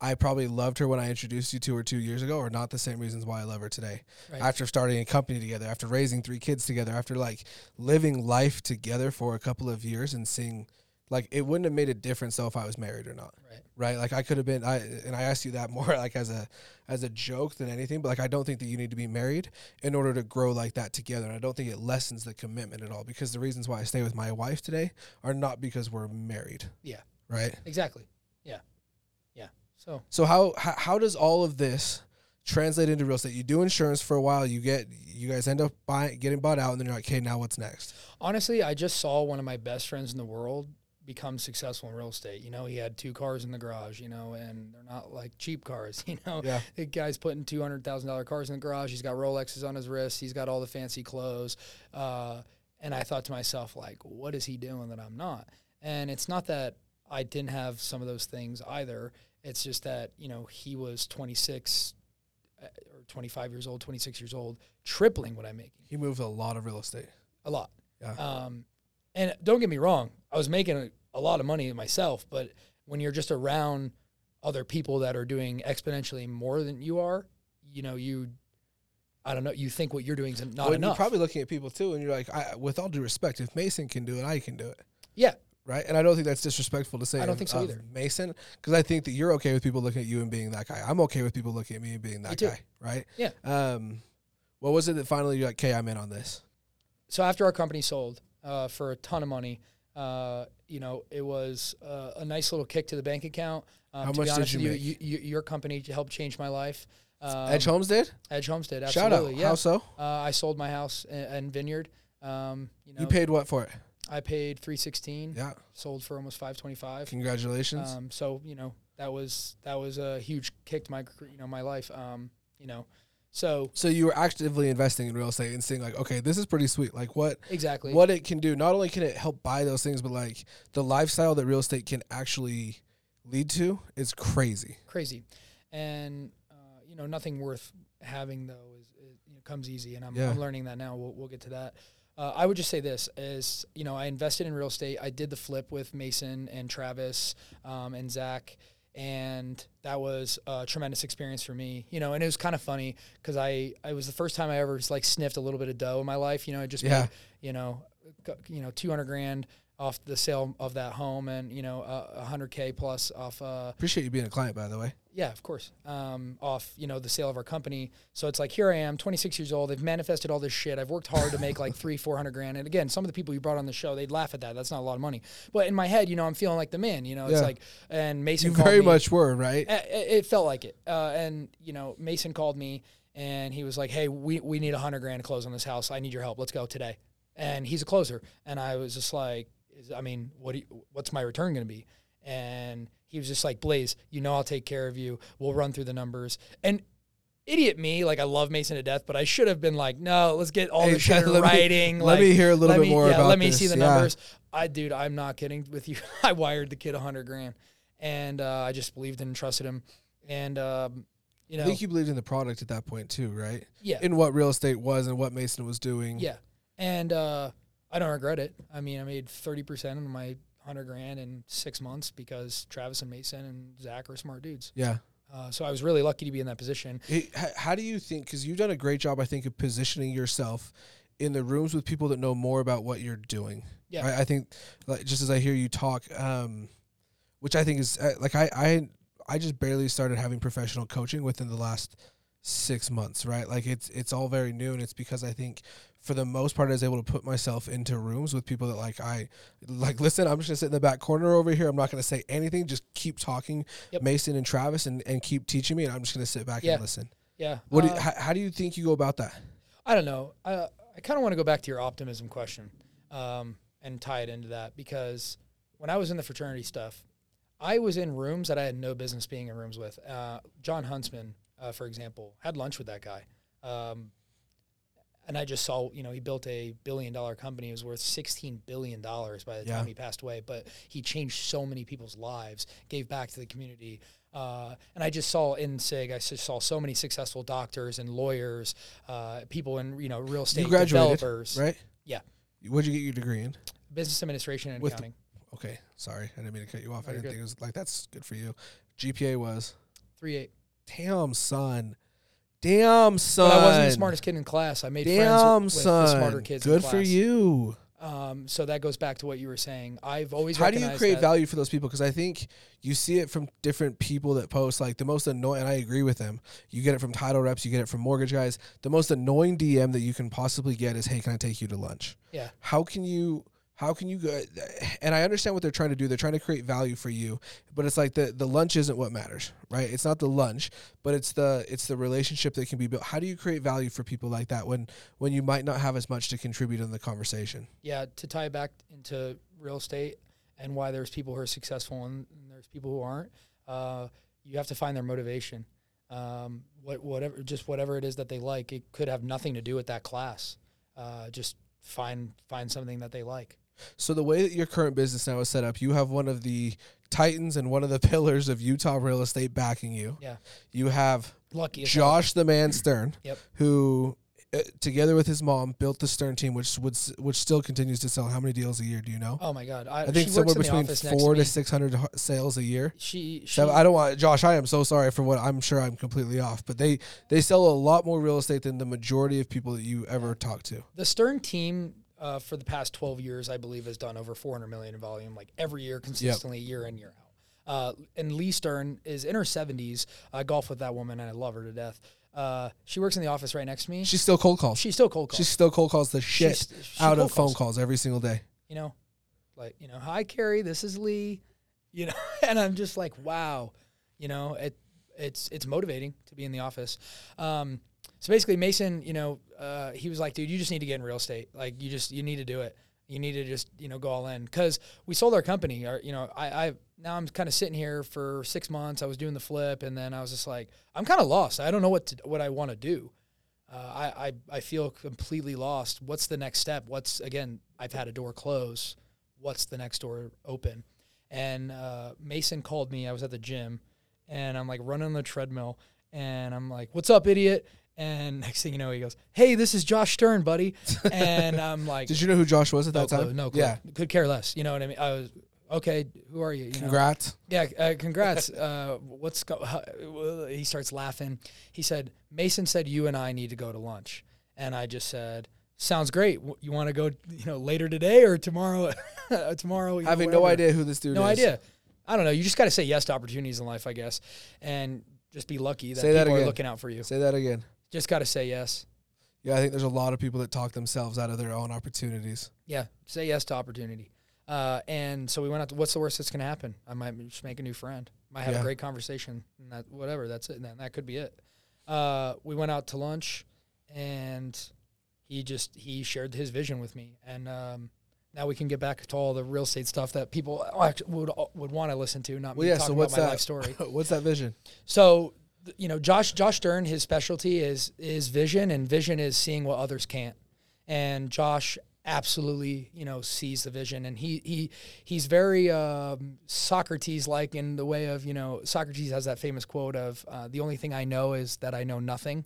Speaker 2: I probably loved her when I introduced you to her two years ago are not the same reasons why I love her today.
Speaker 1: Right.
Speaker 2: After starting a company together, after raising three kids together, after like living life together for a couple of years and seeing like it wouldn't have made a difference though if I was married or not.
Speaker 1: right.
Speaker 2: Right? Like I could have been I and I asked you that more like as a as a joke than anything, but like I don't think that you need to be married in order to grow like that together. And I don't think it lessens the commitment at all because the reasons why I stay with my wife today are not because we're married.
Speaker 1: Yeah.
Speaker 2: Right?
Speaker 1: Exactly. Yeah. So
Speaker 2: So how how, how does all of this translate into real estate? You do insurance for a while, you get you guys end up buying getting bought out and then you're like, "Okay, now what's next?"
Speaker 1: honestly, I just saw one of my best friends in the world become successful in real estate. You know, he had two cars in the garage, you know, and they're not like cheap cars, you know.
Speaker 2: Yeah.
Speaker 1: The guy's putting two hundred thousand dollar cars in the garage. He's got Rolexes on his wrist. He's got all the fancy clothes. Uh, and I thought to myself, like, what is he doing that I'm not? And it's not that I didn't have some of those things either. It's just that you know he was 26 uh, or 25 years old, 26 years old, tripling what I'm making
Speaker 2: He moved a lot of real estate.
Speaker 1: a lot.
Speaker 2: Yeah.
Speaker 1: Um, and don't get me wrong, I was making a, a lot of money myself, but when you're just around other people that are doing exponentially more than you are, you know, you, I don't know, you think what you're doing is not
Speaker 2: Well,
Speaker 1: enough.
Speaker 2: You're probably looking at people too, and you're like, I, with all due respect, if Mason can do it, I can do it.
Speaker 1: yeah,
Speaker 2: Right, and I don't think that's disrespectful to say.
Speaker 1: I don't
Speaker 2: of-
Speaker 1: think so either.
Speaker 2: Mason, because I think that you're okay with people looking at you and being that guy. I'm okay with people looking at me and being that guy. Right?
Speaker 1: Yeah.
Speaker 2: Um, what was it that finally you're like, okay, I'm in on this?
Speaker 1: so after our company sold uh, for a ton of money, uh, you know, it was uh, a nice little kick to the bank account. Um,
Speaker 2: How
Speaker 1: to
Speaker 2: much
Speaker 1: be
Speaker 2: did
Speaker 1: honest
Speaker 2: you
Speaker 1: with you, you, you, your company helped change my life. Um,
Speaker 2: Edge Homes did.
Speaker 1: Edge Homestead,
Speaker 2: Shout out.
Speaker 1: absolutely. Yeah.
Speaker 2: How so?
Speaker 1: Uh, I sold my house and, in Vineyard. Um, you know,
Speaker 2: You paid what for it?
Speaker 1: I paid three sixteen.
Speaker 2: Yeah.
Speaker 1: Sold for almost five twenty five.
Speaker 2: Congratulations.
Speaker 1: Um, so you know that was that was a huge kick to my you know my life. Um, you know, so
Speaker 2: so you were actively investing in real estate and seeing like, okay, this is pretty sweet. Like what
Speaker 1: exactly
Speaker 2: what it can do. Not only can it help buy those things, but like the lifestyle that real estate can actually lead to is crazy.
Speaker 1: crazy, and uh, you know nothing worth having though is, is you know, comes easy, and I'm,
Speaker 2: Yeah.
Speaker 1: I'm learning that now. We'll, we'll get to that. Uh, I would just say this: is you know I invested in real estate. I did the flip with Mason and Travis um, and Zach, and that was a tremendous experience for me. You know, and it was kind of funny because I it was the first time I ever like sniffed a little bit of dough in my life. You know, I just
Speaker 2: Yeah.
Speaker 1: made, you know, you know, two hundred grand off the sale of that home, and you know, a hundred k plus off. Uh,
Speaker 2: Appreciate you being a client, by the way.
Speaker 1: yeah, of course. Um, off, you know, the sale of our company. So it's like here I am, 26 years old. They've manifested all this shit. I've worked hard to make like three, four hundred grand. And again, some of the people you brought on the show, they'd laugh at that. That's not a lot of money. But in my head, you know, I'm feeling like the man. You know, it's
Speaker 2: Yeah.
Speaker 1: like, and Mason
Speaker 2: You very
Speaker 1: me.
Speaker 2: much were, right?
Speaker 1: It, it felt like it. Uh, and you know, Mason called me and he was like, "Hey, we we need a hundred grand to close on this house. I need your help. Let's go today." And he's a closer. And I was just like, is, I mean, what do you, what's my return going to be? And he was just like, Blaze, you know, I'll take care of you. We'll run through the numbers. And idiot me, like I love Mason to death, but I should have been like, no, let's get all
Speaker 2: Hey,
Speaker 1: the shit in
Speaker 2: let me-
Speaker 1: writing.
Speaker 2: let me hear a little bit
Speaker 1: me-
Speaker 2: more
Speaker 1: yeah,
Speaker 2: about
Speaker 1: Let me
Speaker 2: this.
Speaker 1: see the
Speaker 2: Yeah.
Speaker 1: numbers. I, dude, I'm not kidding with you. I wired the kid a hundred grand, and uh, I just believed and trusted him. And um, you know, I
Speaker 2: think you believed in the product at that point too, right?
Speaker 1: yeah,
Speaker 2: In what real estate was and what Mason was doing.
Speaker 1: yeah, and uh, I don't regret it. I mean, I made thirty percent of my hundred grand in six months because Travis and Mason and Zach are smart dudes.
Speaker 2: Yeah.
Speaker 1: Uh, so I was really lucky to be in that position.
Speaker 2: H- how do you think? Because you've done a great job, I think, of positioning yourself in the rooms with people that know more about what you're doing.
Speaker 1: Yeah.
Speaker 2: I, I think, like, just as I hear you talk, um, which I think is uh, like I, I I just barely started having professional coaching within the last six months, right? Like it's it's all very new, and it's because I think for the most part I was able to put myself into rooms with people that like I like. Listen, I'm just gonna sit in the back corner over here. I'm not gonna say anything. Just keep talking,
Speaker 1: Yep.
Speaker 2: Mason and Travis, and and keep teaching me, and I'm just gonna sit back
Speaker 1: Yeah.
Speaker 2: and listen.
Speaker 1: Yeah.
Speaker 2: What do
Speaker 1: uh,
Speaker 2: you, how, how do you think you go about that?
Speaker 1: I don't know. I I kind of want to go back to your optimism question, um, and tie it into that because when I was in the fraternity stuff, I was in rooms that I had no business being in rooms with. Uh, John Huntsman, uh, for example, had lunch with that guy, um, and I just saw you know he built a billion dollar company. It was worth sixteen billion dollars by the
Speaker 2: Yeah.
Speaker 1: time he passed away, but he changed so many people's lives, gave back to the community. Uh, and I just saw in SIG, I just saw so many successful doctors and lawyers, uh, people in you know real estate
Speaker 2: You graduated,
Speaker 1: developers,
Speaker 2: right?
Speaker 1: Yeah.
Speaker 2: What'd you get your degree in?
Speaker 1: business administration and
Speaker 2: With the-
Speaker 1: accounting.
Speaker 2: Okay, sorry, I didn't mean to cut you off. I didn't
Speaker 1: good.
Speaker 2: think it was like that's good for you. GPA was
Speaker 1: Three eight.
Speaker 2: Damn son, damn son.
Speaker 1: But I wasn't the smartest kid in class. I made
Speaker 2: Damn
Speaker 1: friends with, with
Speaker 2: son,
Speaker 1: the smarter kids. in
Speaker 2: good for you.
Speaker 1: Um, so that goes back to what you were saying. I've always
Speaker 2: How do you create
Speaker 1: that-
Speaker 2: value for those people? Because I think you see it from different people that post. Like the most annoying, and I agree with them. You get it from title reps, you get it from mortgage guys. The most annoying DM that you can possibly get is, "Hey, can I take you to lunch?"
Speaker 1: Yeah.
Speaker 2: How can you? How can you go? And I understand what they're trying to do. They're trying to create value for you, but it's like the the lunch isn't what matters, right? It's not the lunch, but it's the it's the relationship that can be built. How do you create value for people like that when when you might not have as much to contribute in the conversation?
Speaker 1: yeah, to tie back into real estate and why there's people who are successful and, there's people who aren't, uh, you have to find their motivation. Um, what, whatever, just whatever it is that they like. It could have nothing to do with that class. Uh, just find find something that they like.
Speaker 2: So the way that your current business now is set up, you have one of the titans and one of the pillars of Utah real estate backing you.
Speaker 1: Yeah.
Speaker 2: You have
Speaker 1: Lucky.
Speaker 2: Josh the man Stern,
Speaker 1: Yep.
Speaker 2: who uh, together with his mom, built the Stern team, which would which still continues to sell how many deals a year? Do you know?
Speaker 1: Oh my God! I,
Speaker 2: I think somewhere
Speaker 1: works in the
Speaker 2: between four
Speaker 1: to
Speaker 2: to six hundred sales a year.
Speaker 1: She, she
Speaker 2: So I don't want Josh. I am so sorry for what I'm sure I'm completely off, but they they sell a lot more real estate than the majority of people that you ever talk to.
Speaker 1: the Stern team uh, for the past 12 years, I believe, has done over 400 million in volume, like every year, consistently, year in, year out. Uh, and Lee Stern is in her 70s. I golf with that woman, and I love her to death. Uh, she works in the office right next to me.
Speaker 2: She's still cold calls.
Speaker 1: She's still cold calls.
Speaker 2: She still cold calls the shit
Speaker 1: She's- she
Speaker 2: out of phone
Speaker 1: calls.
Speaker 2: calls every single day.
Speaker 1: you know, like you know, hi Carrie, this is Lee, you know, and I'm just like, wow, you know, it it's it's motivating to be in the office. Um, so basically, Mason, you know, uh, he was like, dude, you just need to get in real estate. Like, you just you need to do it. You need to just you know go all in because we sold our company. You know, I, I now I'm kind of sitting here for six months. I was doing the flip, and then I was just like, I'm kind of lost. I don't know what to, what I want to do. Uh, I, I I feel completely lost. What's the next step? What's again? I've had a door close. What's the next door open? And uh, Mason called me. I was at the gym, and I'm like running on the treadmill, and I'm like, "What's up, idiot?" And next thing you know, he goes, "Hey, this is Josh Stern, buddy." And I'm like,
Speaker 2: Did you know who Josh was at
Speaker 1: "No
Speaker 2: that time?
Speaker 1: no clue.
Speaker 2: Yeah.
Speaker 1: Could care less." You know what I mean? I was okay. Who are you? you know?
Speaker 2: Congrats.
Speaker 1: Yeah, uh, congrats. uh, what's go- how, he starts laughing. He said, "Mason said you and I need to go to lunch," and I just said, "Sounds great. You want to go, you know, later today or tomorrow? tomorrow? you know,
Speaker 2: Having no idea who this dude
Speaker 1: No
Speaker 2: is.
Speaker 1: idea. I don't know. You just got to say yes to opportunities in life, I guess, and just be lucky that
Speaker 2: Say that
Speaker 1: people are
Speaker 2: again.
Speaker 1: looking out for you.
Speaker 2: Say that again.
Speaker 1: Just got to say yes.
Speaker 2: Yeah, I think there's a lot of people that talk themselves out of their own opportunities.
Speaker 1: Yeah, say yes to opportunity. Uh, and so we went out. To, what's the worst that's going to happen? I might just make a new friend. Might have
Speaker 2: Yeah.
Speaker 1: a great conversation. And that whatever. That's it. And that could be it. Uh, we went out to lunch, and he just he shared his vision with me. And um, now we can get back to all the real estate stuff that people would would want to listen to. Not
Speaker 2: Well,
Speaker 1: me
Speaker 2: yeah.
Speaker 1: talking
Speaker 2: So what's
Speaker 1: about my
Speaker 2: that?
Speaker 1: life story.
Speaker 2: what's that vision?
Speaker 1: So, you know, Josh Josh Stern, his specialty is is vision, and vision is seeing what others can't. And Josh absolutely, you know, sees the vision, and he he he's very um, Socrates like in the way of you know Socrates has that famous quote of uh, the only thing I know is that I know nothing.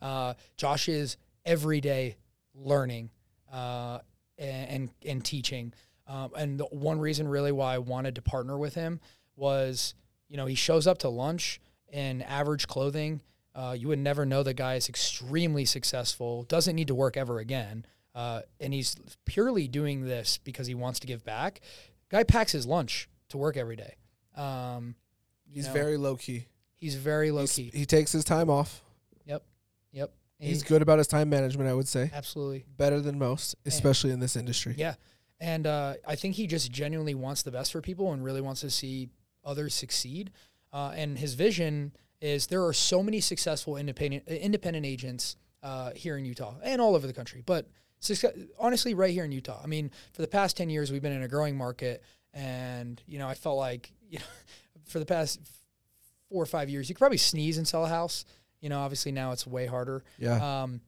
Speaker 1: Uh, Josh is every day learning uh, and, and and teaching. Um, and the one reason really why I wanted to partner with him was, you know, he shows up to lunch in average clothing. Uh, you would never know the guy is extremely successful, doesn't need to work ever again. Uh, and he's purely doing this because he wants to give back. Guy packs his lunch to work every day. Um,
Speaker 2: He's
Speaker 1: know,
Speaker 2: very low key.
Speaker 1: he's very low
Speaker 2: He's-
Speaker 1: key.
Speaker 2: He takes his time off.
Speaker 1: Yep. Yep.
Speaker 2: He's
Speaker 1: He-
Speaker 2: good about his time management, I would say.
Speaker 1: absolutely.
Speaker 2: Better than most, especially in this industry.
Speaker 1: Yeah. And uh, I think he just genuinely wants the best for people and really wants to see others succeed. Uh, and his vision is there are so many successful independent independent agents uh, here in Utah and all over the country, but success, honestly, right here in Utah. I mean, for the past ten years, we've been in a growing market, and you know, I felt like you know, for the past four or five years, you could probably sneeze and sell a house. You know, obviously now it's way harder.
Speaker 2: Yeah.
Speaker 1: Um,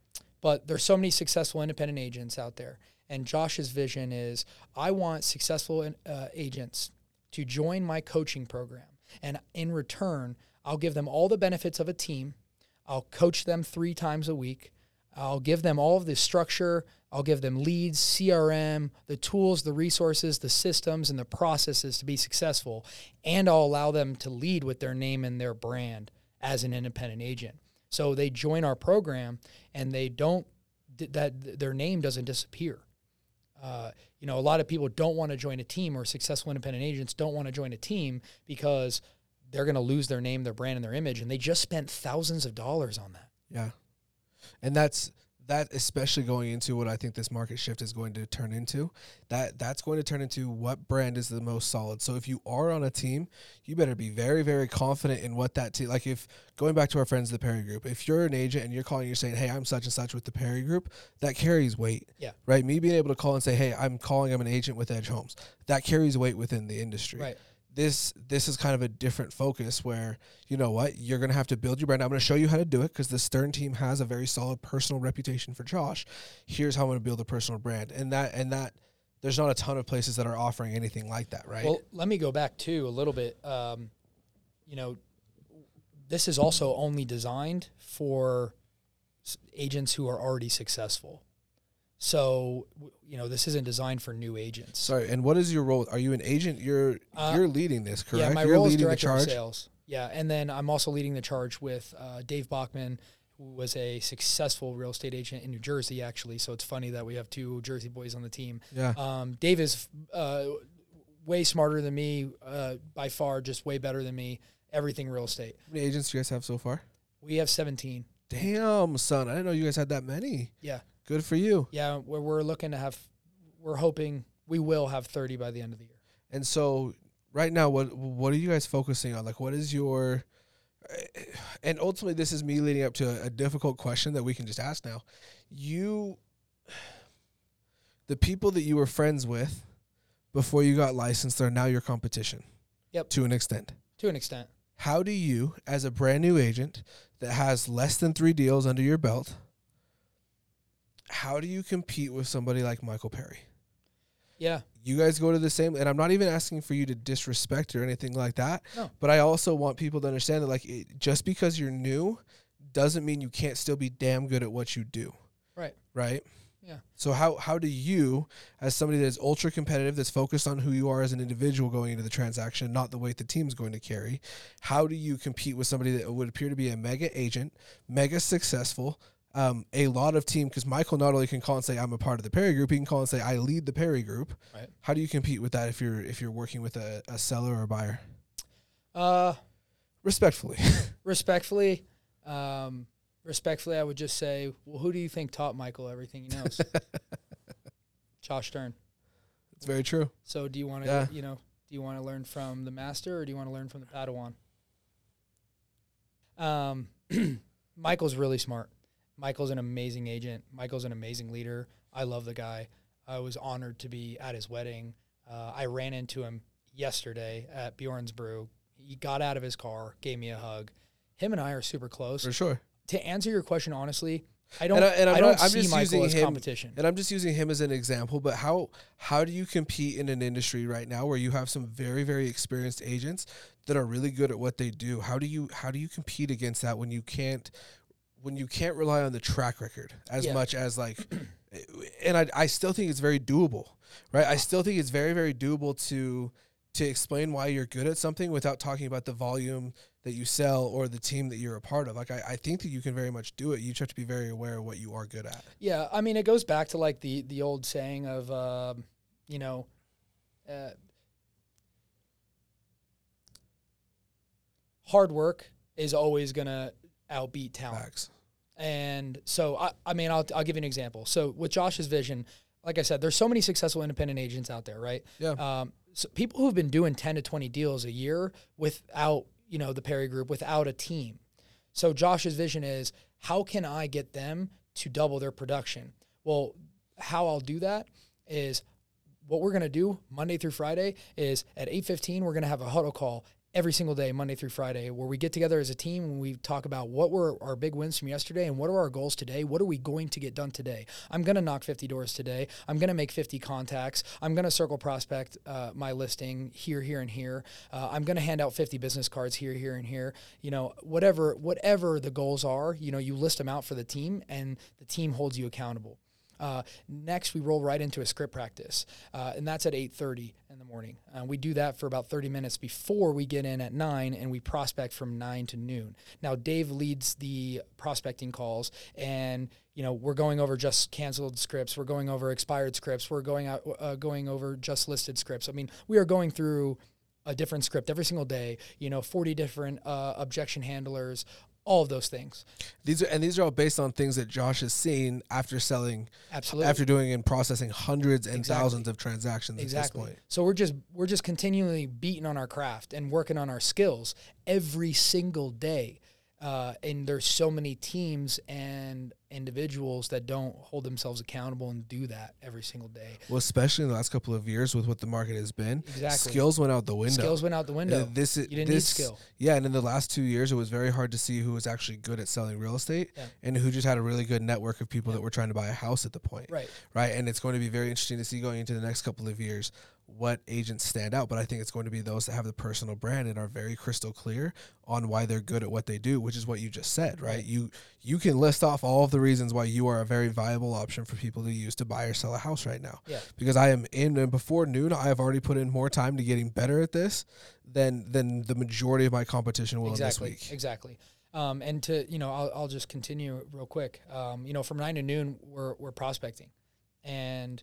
Speaker 1: but there's so many successful independent agents out there. And Josh's vision is I want successful uh, agents to join my coaching program. And in return, I'll give them all the benefits of a team. I'll coach them three times a week. I'll give them all of the structure. I'll give them leads, CRM, the tools, the resources, the systems, and the processes to be successful. And I'll allow them to lead with their name and their brand as an independent agent. So they join our program and they don't, that their name doesn't disappear. Uh, you know, a lot of people don't want to join a team or successful independent agents don't want to join a team because they're going to lose their name, their brand, and their image. And they just spent thousands of dollars on that.
Speaker 2: Yeah. And that's that especially going into what I think this market shift is going to turn into. That that's going to turn into what brand is the most solid. So if you are on a team, you better be very very confident in what that team like if going back to our friends the Perry group, if you're an agent and you're calling you're saying, "Hey, I'm such and such with the Perry group," that carries weight.
Speaker 1: Yeah.
Speaker 2: Right? Me being able to call and say, "Hey, I'm calling I'm an agent with Edge Homes." That carries weight within the industry
Speaker 1: Right.
Speaker 2: This this is kind of a different focus where you know what you're going to have to build your brand i'm going to show you how to do it because the stern team has a very solid personal reputation for josh here's how i'm going to build a personal brand and that and that there's not a ton of places that are offering anything like that right
Speaker 1: Well, let me go back too a little bit. Um, you know, this is also only designed for agents who are already successful. So you know this isn't designed for new agents.
Speaker 2: Sorry, and what is your role? Are you an agent? You're
Speaker 1: Uh,
Speaker 2: you're leading this, correct?
Speaker 1: Yeah, my
Speaker 2: you're
Speaker 1: role is
Speaker 2: leading the
Speaker 1: director of sales. Yeah, and then I'm also leading the charge with uh, Dave Bachman, who was a successful real estate agent in New Jersey, actually. So it's funny that we have two Jersey boys on the team.
Speaker 2: Yeah.
Speaker 1: Um, Dave is uh, way smarter than me, uh, by far, just way better than me. Everything real estate.
Speaker 2: How many agents do you guys have so far?
Speaker 1: We have 17.
Speaker 2: Damn, son, I didn't know you guys had that many.
Speaker 1: Yeah,
Speaker 2: Good for you.
Speaker 1: yeah. We're, we're looking to have. We're hoping we will have 30 by the end of the year.
Speaker 2: And so, right now, what what are you guys focusing on? Like, what is your eh, and ultimately, this is me leading up to a, a difficult question that we can just ask now. You, the people that you were friends with before you got licensed are now your competition.
Speaker 1: Yep.
Speaker 2: To an extent.
Speaker 1: To an extent.
Speaker 2: How do you, as a brand new agent that has less than three deals under your belt, how do you compete with somebody like Michael Perry?
Speaker 1: Yeah.
Speaker 2: You guys go to the same, and I'm not even asking for you to disrespect or anything like that.
Speaker 1: No.
Speaker 2: But I also want people to understand that, like, it, just because you're new doesn't mean you can't still be damn good at what you do.
Speaker 1: Right.
Speaker 2: Right.
Speaker 1: Yeah.
Speaker 2: So how how do you, as somebody that is ultra competitive, that's focused on who you are as an individual going into the transaction, not the weight the team's going to carry, how do you compete with somebody that would appear to be a mega agent, mega successful, um, a lot of team? Because Michael not only can call and say I'm a part of the Perry Group, he can call and say I lead the Perry Group.
Speaker 1: Right.
Speaker 2: How do you compete with that if you're if you're working with a, a seller or a buyer?
Speaker 1: Uh,
Speaker 2: Respectfully,
Speaker 1: respectfully, um, respectfully, I would just say, well, who do you think taught Michael everything he knows? Josh Stern.
Speaker 2: it's very true.
Speaker 1: So, do you want to,
Speaker 2: Yeah.
Speaker 1: you know, do you want to learn from the master or do you want to learn from the Padawan? Um, Michael's really smart. Michael's an amazing agent. Michael's an amazing leader. I love the guy. I was honored to be at his wedding. Uh, I ran into him yesterday at Bjorn's Brew. He got out of his car, gave me a hug. Him and I are super close.
Speaker 2: For sure.
Speaker 1: To answer your question honestly, I don't.
Speaker 2: And I- and I'm
Speaker 1: I don't
Speaker 2: not- I'm
Speaker 1: see
Speaker 2: just
Speaker 1: Michael
Speaker 2: using
Speaker 1: as
Speaker 2: him-
Speaker 1: competition.
Speaker 2: And I'm just using him as an example, but how how do you compete in an industry right now where you have some very very experienced agents that are really good at what they do? How do you how do you compete against that when you can't when you can't rely on the track record as
Speaker 1: Yeah.
Speaker 2: much as like and I I still think it's very doable. Right? I still think it's very very doable to to explain why you're good at something without talking about the volume that you sell or the team that you're a part of. Like I, I think that you can very much do it. You just have to be very aware of what you are good at.
Speaker 1: Yeah, I mean, it goes back to like the the old saying of, um, you know, uh, hard work is always gonna outbeat talent.
Speaker 2: Facts.
Speaker 1: And so, I, I mean, I'll, I'll give you an example. So, with Josh's vision, like I said, there's so many successful independent agents out there, right?
Speaker 2: Yeah.
Speaker 1: Um, so people who've been doing 10 to 20 deals a year without, you know, the Perry Group, without a team. So, Josh's vision is how can I get them to double their production? Well, how I'll do that is what we're going to do Monday through Friday is at 8:15 we're going to have a huddle call every single day Monday through Friday where we get together as a team and we talk about what were our big wins from yesterday and what are our goals today? What are we going to get done today? I'm going to knock 50 doors today. I'm going to make 50 contacts. I'm going to circle prospect uh, my listing here here and here. Uh, I'm going to hand out 50 business cards here here and here. You know whatever whatever the goals are you know you list them out for the team and the team holds you accountable uh, next, we roll right into a script practice, uh, and that's at 8:30 in the morning. Uh, we do that for about 30 minutes before we get in at nine, and we prospect from nine to noon. Now, Dave leads the prospecting calls, and you know we're going over just canceled scripts, we're going over expired scripts, we're going out uh, going over just listed scripts. I mean, we are going through a different script every single day. You know, 40 different uh, objection handlers. All of those things.
Speaker 2: These are and these are all based on things that Josh has seen after selling,
Speaker 1: Absolutely.
Speaker 2: after doing and processing hundreds and
Speaker 1: Exactly.
Speaker 2: thousands of transactions at
Speaker 1: exactly.
Speaker 2: this point.
Speaker 1: So we're just we're just continually beating on our craft and working on our skills every single day. Uh, and there's so many teams and individuals that don't hold themselves accountable and do that every single day.
Speaker 2: Well, especially in the last couple of years with what the market has been,
Speaker 1: Exactly.
Speaker 2: skills went out the window.
Speaker 1: Skills went out the window.
Speaker 2: Uh, this is
Speaker 1: you didn't need
Speaker 2: this,
Speaker 1: skill.
Speaker 2: Yeah, and in the last two years, it was very hard to see who was actually good at selling real estate
Speaker 1: Yeah.
Speaker 2: and who just had a really good network of people
Speaker 1: Yeah.
Speaker 2: that were trying to buy a house at the point.
Speaker 1: Right.
Speaker 2: right? And it's going to be very interesting to see going into the next couple of years what agents stand out, but I think it's going to be those that have the personal brand and are very crystal clear on why they're good at what they do, which is what you just said, right? You you can list off all of the reasons why you are a very viable option for people to use to buy or sell a house right now.
Speaker 1: Yeah.
Speaker 2: Because I am in and before noon, I have already put in more time to getting better at this than than the majority of my competition will
Speaker 1: exactly,
Speaker 2: this week.
Speaker 1: Exactly. Um, and to you know, I'll, I'll just continue real quick. Um, you know, from nine to noon, we're we're prospecting, and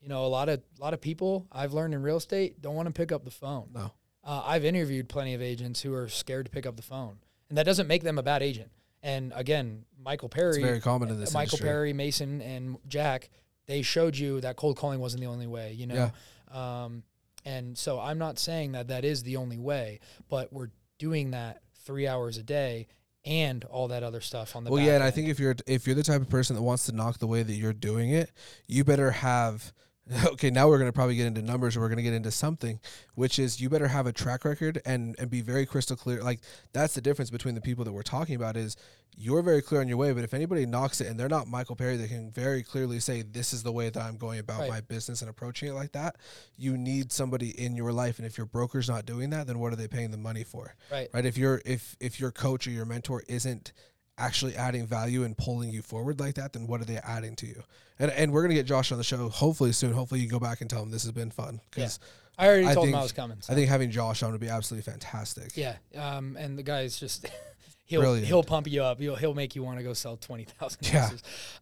Speaker 1: you know, a lot of a lot of people I've learned in real estate don't want to pick up the phone.
Speaker 2: No.
Speaker 1: Uh, I've interviewed plenty of agents who are scared to pick up the phone, and that doesn't make them a bad agent. And again, Michael Perry,
Speaker 2: It's very common in this
Speaker 1: Michael
Speaker 2: industry.
Speaker 1: Perry, Mason, and Jack, they showed you that cold calling wasn't the only way. You know, um, and so I'm not saying that that is the only way, but we're doing that three hours a day and all that other stuff on the.
Speaker 2: Well, yeah, and I think if you're if you're the type of person that wants to knock the way that you're doing it, you better have. Okay, now we're going to probably get into numbers, or we're going to get into something, which is you better have a track record and and be very crystal clear. Like that's the difference between the people that we're talking about is you're very clear on your way, but if anybody knocks it and they're not Michael Perry, they can very clearly say this is the way that I'm going about
Speaker 1: Right.
Speaker 2: my business and approaching it like that. You need somebody in your life, and if your broker's not doing that, then what are they paying the money for?
Speaker 1: right,
Speaker 2: right if your if if your coach or your mentor isn't actually adding value and pulling you forward like that then what are they adding to you and and we're gonna get josh on the show hopefully soon hopefully you go back and tell him this has been fun because
Speaker 1: I already
Speaker 2: I
Speaker 1: told him I was coming. so.
Speaker 2: i think having josh on would be absolutely fantastic
Speaker 1: Yeah, um, and the guy's just he'll
Speaker 2: Brilliant.
Speaker 1: he'll pump you up. He'll he'll make you want to go sell twenty thousand
Speaker 2: Yeah.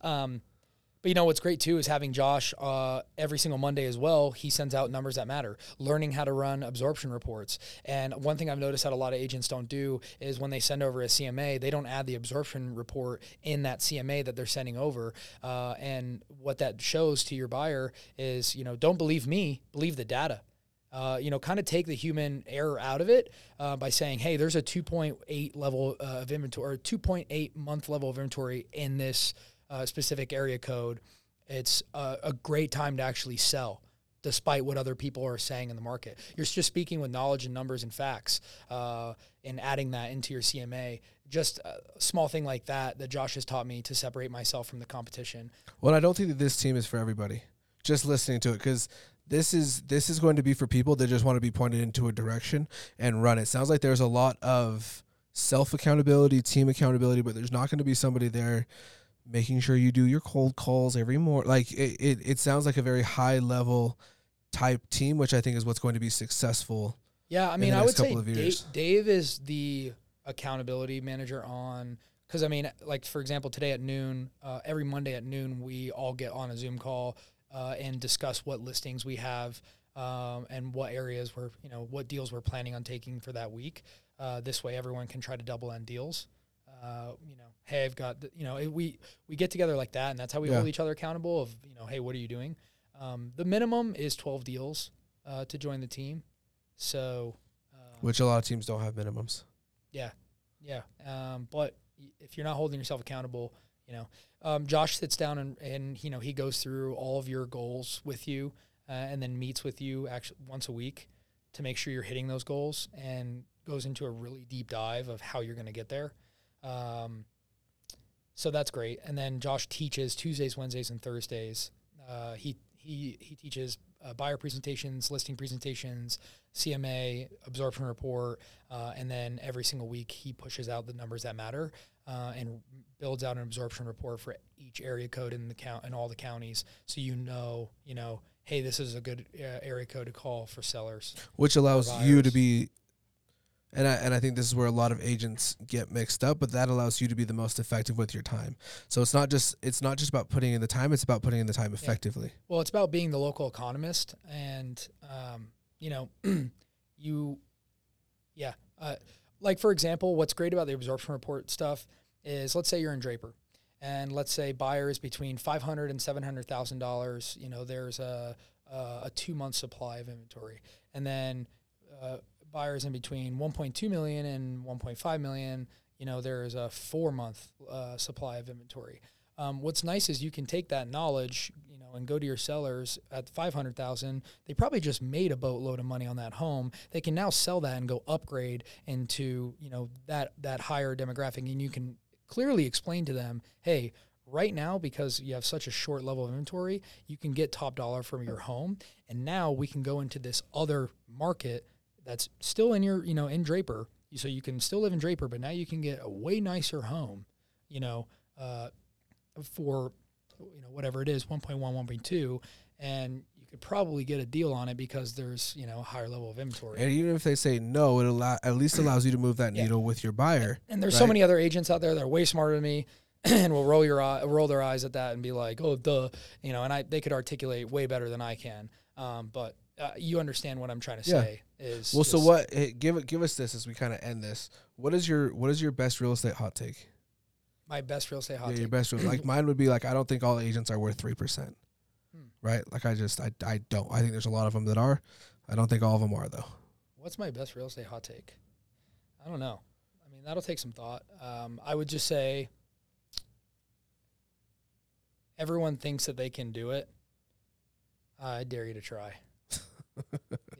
Speaker 1: Um, but you know what's great too is having Josh uh, every single Monday as well. He sends out numbers that matter, learning how to run absorption reports. And one thing I've noticed that a lot of agents don't do is when they send over a CMA, they don't add the absorption report in that CMA that they're sending over. Uh, and what that shows to your buyer is, you know, don't believe me, believe the data uh, you know, kind of take the human error out of it uh, by saying, hey, there's a 2.8 level uh, of inventory, or 2.8 month level of inventory in this specific area code. It's a, a great time to actually sell. Despite what other people are saying in the market, you're just speaking with knowledge and numbers and facts, uh, and adding that into your CMA. Just a small thing like that that Josh has taught me to separate myself from the competition.
Speaker 2: well i don't think that this team is for everybody just listening to it because this is this is going to be for people that just want to be pointed into a direction and run it sounds like there's a lot of self accountability team accountability but there's not going to be somebody there making sure you do your cold calls every morning. Like it, it, it sounds like a very high level type team, which I think is what's going to be successful.
Speaker 1: Yeah, I
Speaker 2: in
Speaker 1: mean, I would say Dave. Dave is the accountability manager on because I mean, like for example, today at noon, uh, every Monday at noon, we all get on a Zoom call uh, and discuss what listings we have um, and what areas we're, you know, what deals we're planning on taking for that week. Uh, this way, everyone can try to double end deals. Uh, you know, hey, I've got, you know, we we get together like that, and that's how we
Speaker 2: Yeah.
Speaker 1: hold each other accountable. Of you know, hey, what are you doing? Um, the minimum is twelve deals uh, to join the team, so. Uh,
Speaker 2: Which a lot of teams don't have minimums.
Speaker 1: yeah, yeah. Um, but if you're not holding yourself accountable, you know, um, Josh sits down and, and you know he goes through all of your goals with you, uh, and then meets with you actually once a week to make sure you're hitting those goals, and goes into a really deep dive of how you're going to get there. Um, so that's great. And then Josh teaches Tuesdays, Wednesdays, and Thursdays. Uh, he he he teaches uh, buyer presentations, listing presentations, CMA, absorption report, uh, and then every single week he pushes out the numbers that matter uh, and builds out an absorption report for each area code in the count in all the counties, so you know, you know, hey, this is a good uh, area code to call for sellers.
Speaker 2: which allows you to be and I, and I think this is where a lot of agents get mixed up but that allows you to be the most effective with your time. So it's not just it's not just about putting in the time it's about putting in the time effectively.
Speaker 1: Well, it's about being the local economist, and um, you know, you, yeah, uh, like for example, what's great about the absorption report stuff is, let's say you're in Draper, and let's say buyers between five hundred and seven hundred thousand dollars. You know, there's a a, a two month supply of inventory, and then uh, buyers in between 1.2 million and 1.5 million. You know, there is a four month uh, supply of inventory. Um, what's nice is you can take that knowledge, you know, and go to your sellers at five hundred thousand. They probably just made a boatload of money on that home. They can now sell that and go upgrade into, you know, that that higher demographic, and you can clearly explain to them, hey. right now because you have such a short level of inventory, you can get top dollar from your home. And now we can go into this other market that's still in your, you know, in Draper. So you can still live in Draper, but now you can get a way nicer home, you know, uh, for, you know, whatever it is, 1.1, 1.2. And you could probably get a deal on it because there's, you know, a higher level of inventory.
Speaker 2: And even if they say no, it allow, at least allows you to move that
Speaker 1: Yeah.
Speaker 2: needle with your buyer.
Speaker 1: And there's so many other agents out there that are way smarter than me and will roll your eye, roll their eyes at that and be like, "Oh, duh," you know. And I they could articulate way better than I can. Um, but uh, you understand what I'm trying to
Speaker 2: Yeah.
Speaker 1: say is
Speaker 2: Well, so what? Hey, give. Give us this as we kind of end this. What is your What is your best real estate hot take?
Speaker 1: my best real estate hot
Speaker 2: take. your best real. Like mine would be like I don't think all agents are worth three percent.
Speaker 1: Hmm.
Speaker 2: Right? Like I just I I don't. I think there's a lot of them that are. I don't think all of them are though.
Speaker 1: What's my best real estate hot take? I don't know. I mean, that'll take some thought. Um, I would just say everyone thinks that they can do it. I dare you to try.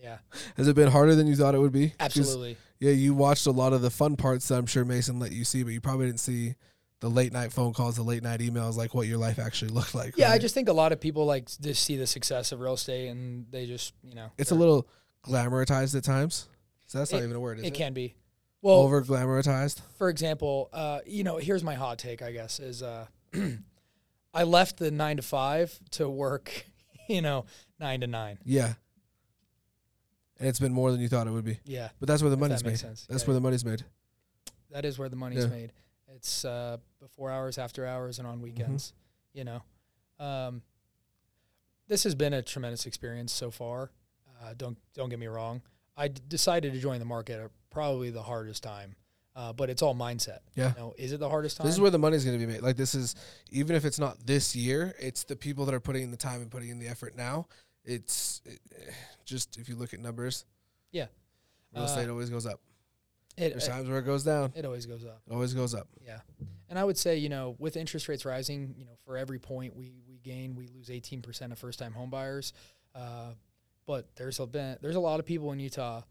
Speaker 1: Yeah,
Speaker 2: Has it been harder than you thought it would be?
Speaker 1: absolutely.
Speaker 2: Yeah, you watched a lot of the fun parts that I'm sure Mason let you see, but you probably didn't see the late night phone calls, the late night emails, like what your life actually looked like.
Speaker 1: Yeah, I just think a lot of people like just see the success of real estate and they just, you know,
Speaker 2: it's a little glamorized at times. So that's not even a word, is it?
Speaker 1: it can be. Well,
Speaker 2: Over glamorized.
Speaker 1: for example, uh, you know, here's my hot take, I guess, is uh, I left the nine to five to work, you know, nine to nine.
Speaker 2: Yeah. And it's been more than you thought it would be.
Speaker 1: Yeah,
Speaker 2: But that's where the money's
Speaker 1: that
Speaker 2: made.
Speaker 1: sense.
Speaker 2: That's
Speaker 1: Yeah,
Speaker 2: where the money's made.
Speaker 1: that is where the money's
Speaker 2: Yeah.
Speaker 1: made. It's uh, before hours, after hours, and on weekends. You know, um, this has been a tremendous experience so far. Uh, don't don't get me wrong. I d- decided to join the market at probably the hardest time, uh, but it's all mindset.
Speaker 2: Yeah.
Speaker 1: You know, is it the hardest time?
Speaker 2: This is where the money's going to be made. Like this is even if it's not this year, it's the people that are putting in the time and putting in the effort now. It's it, just if you look at numbers,
Speaker 1: Yeah.
Speaker 2: real
Speaker 1: Uh,
Speaker 2: estate always goes up.
Speaker 1: it,
Speaker 2: There's
Speaker 1: it,
Speaker 2: times where it goes down.
Speaker 1: it always goes up.
Speaker 2: It always goes up.
Speaker 1: Yeah. And I would say, you know, with interest rates rising, you know, for every point we, we gain, we lose 18% of first time home buyers. Uh, but there's a been, there's a lot of people in Utah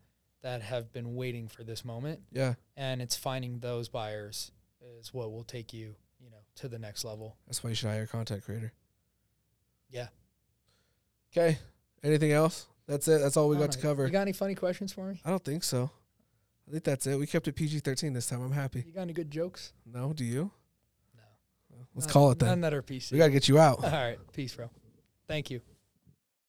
Speaker 1: that have been waiting for this moment
Speaker 2: Yeah,
Speaker 1: and it's finding those buyers is what will take you, you know, to the next level.
Speaker 2: that's why you should hire a content creator.
Speaker 1: Yeah.
Speaker 2: Okay. Anything else? That's it. That's all we got
Speaker 1: don't
Speaker 2: to cover.
Speaker 1: You got any funny questions for me?
Speaker 2: I don't think so. I think that's it. We kept it PG thirteen this time. I'm happy.
Speaker 1: You got any good jokes?
Speaker 2: No, do you?
Speaker 1: No.
Speaker 2: Let's
Speaker 1: None-
Speaker 2: call it then.
Speaker 1: None that are PC.
Speaker 2: We gotta get you out.
Speaker 1: All right. Peace, bro. Thank you.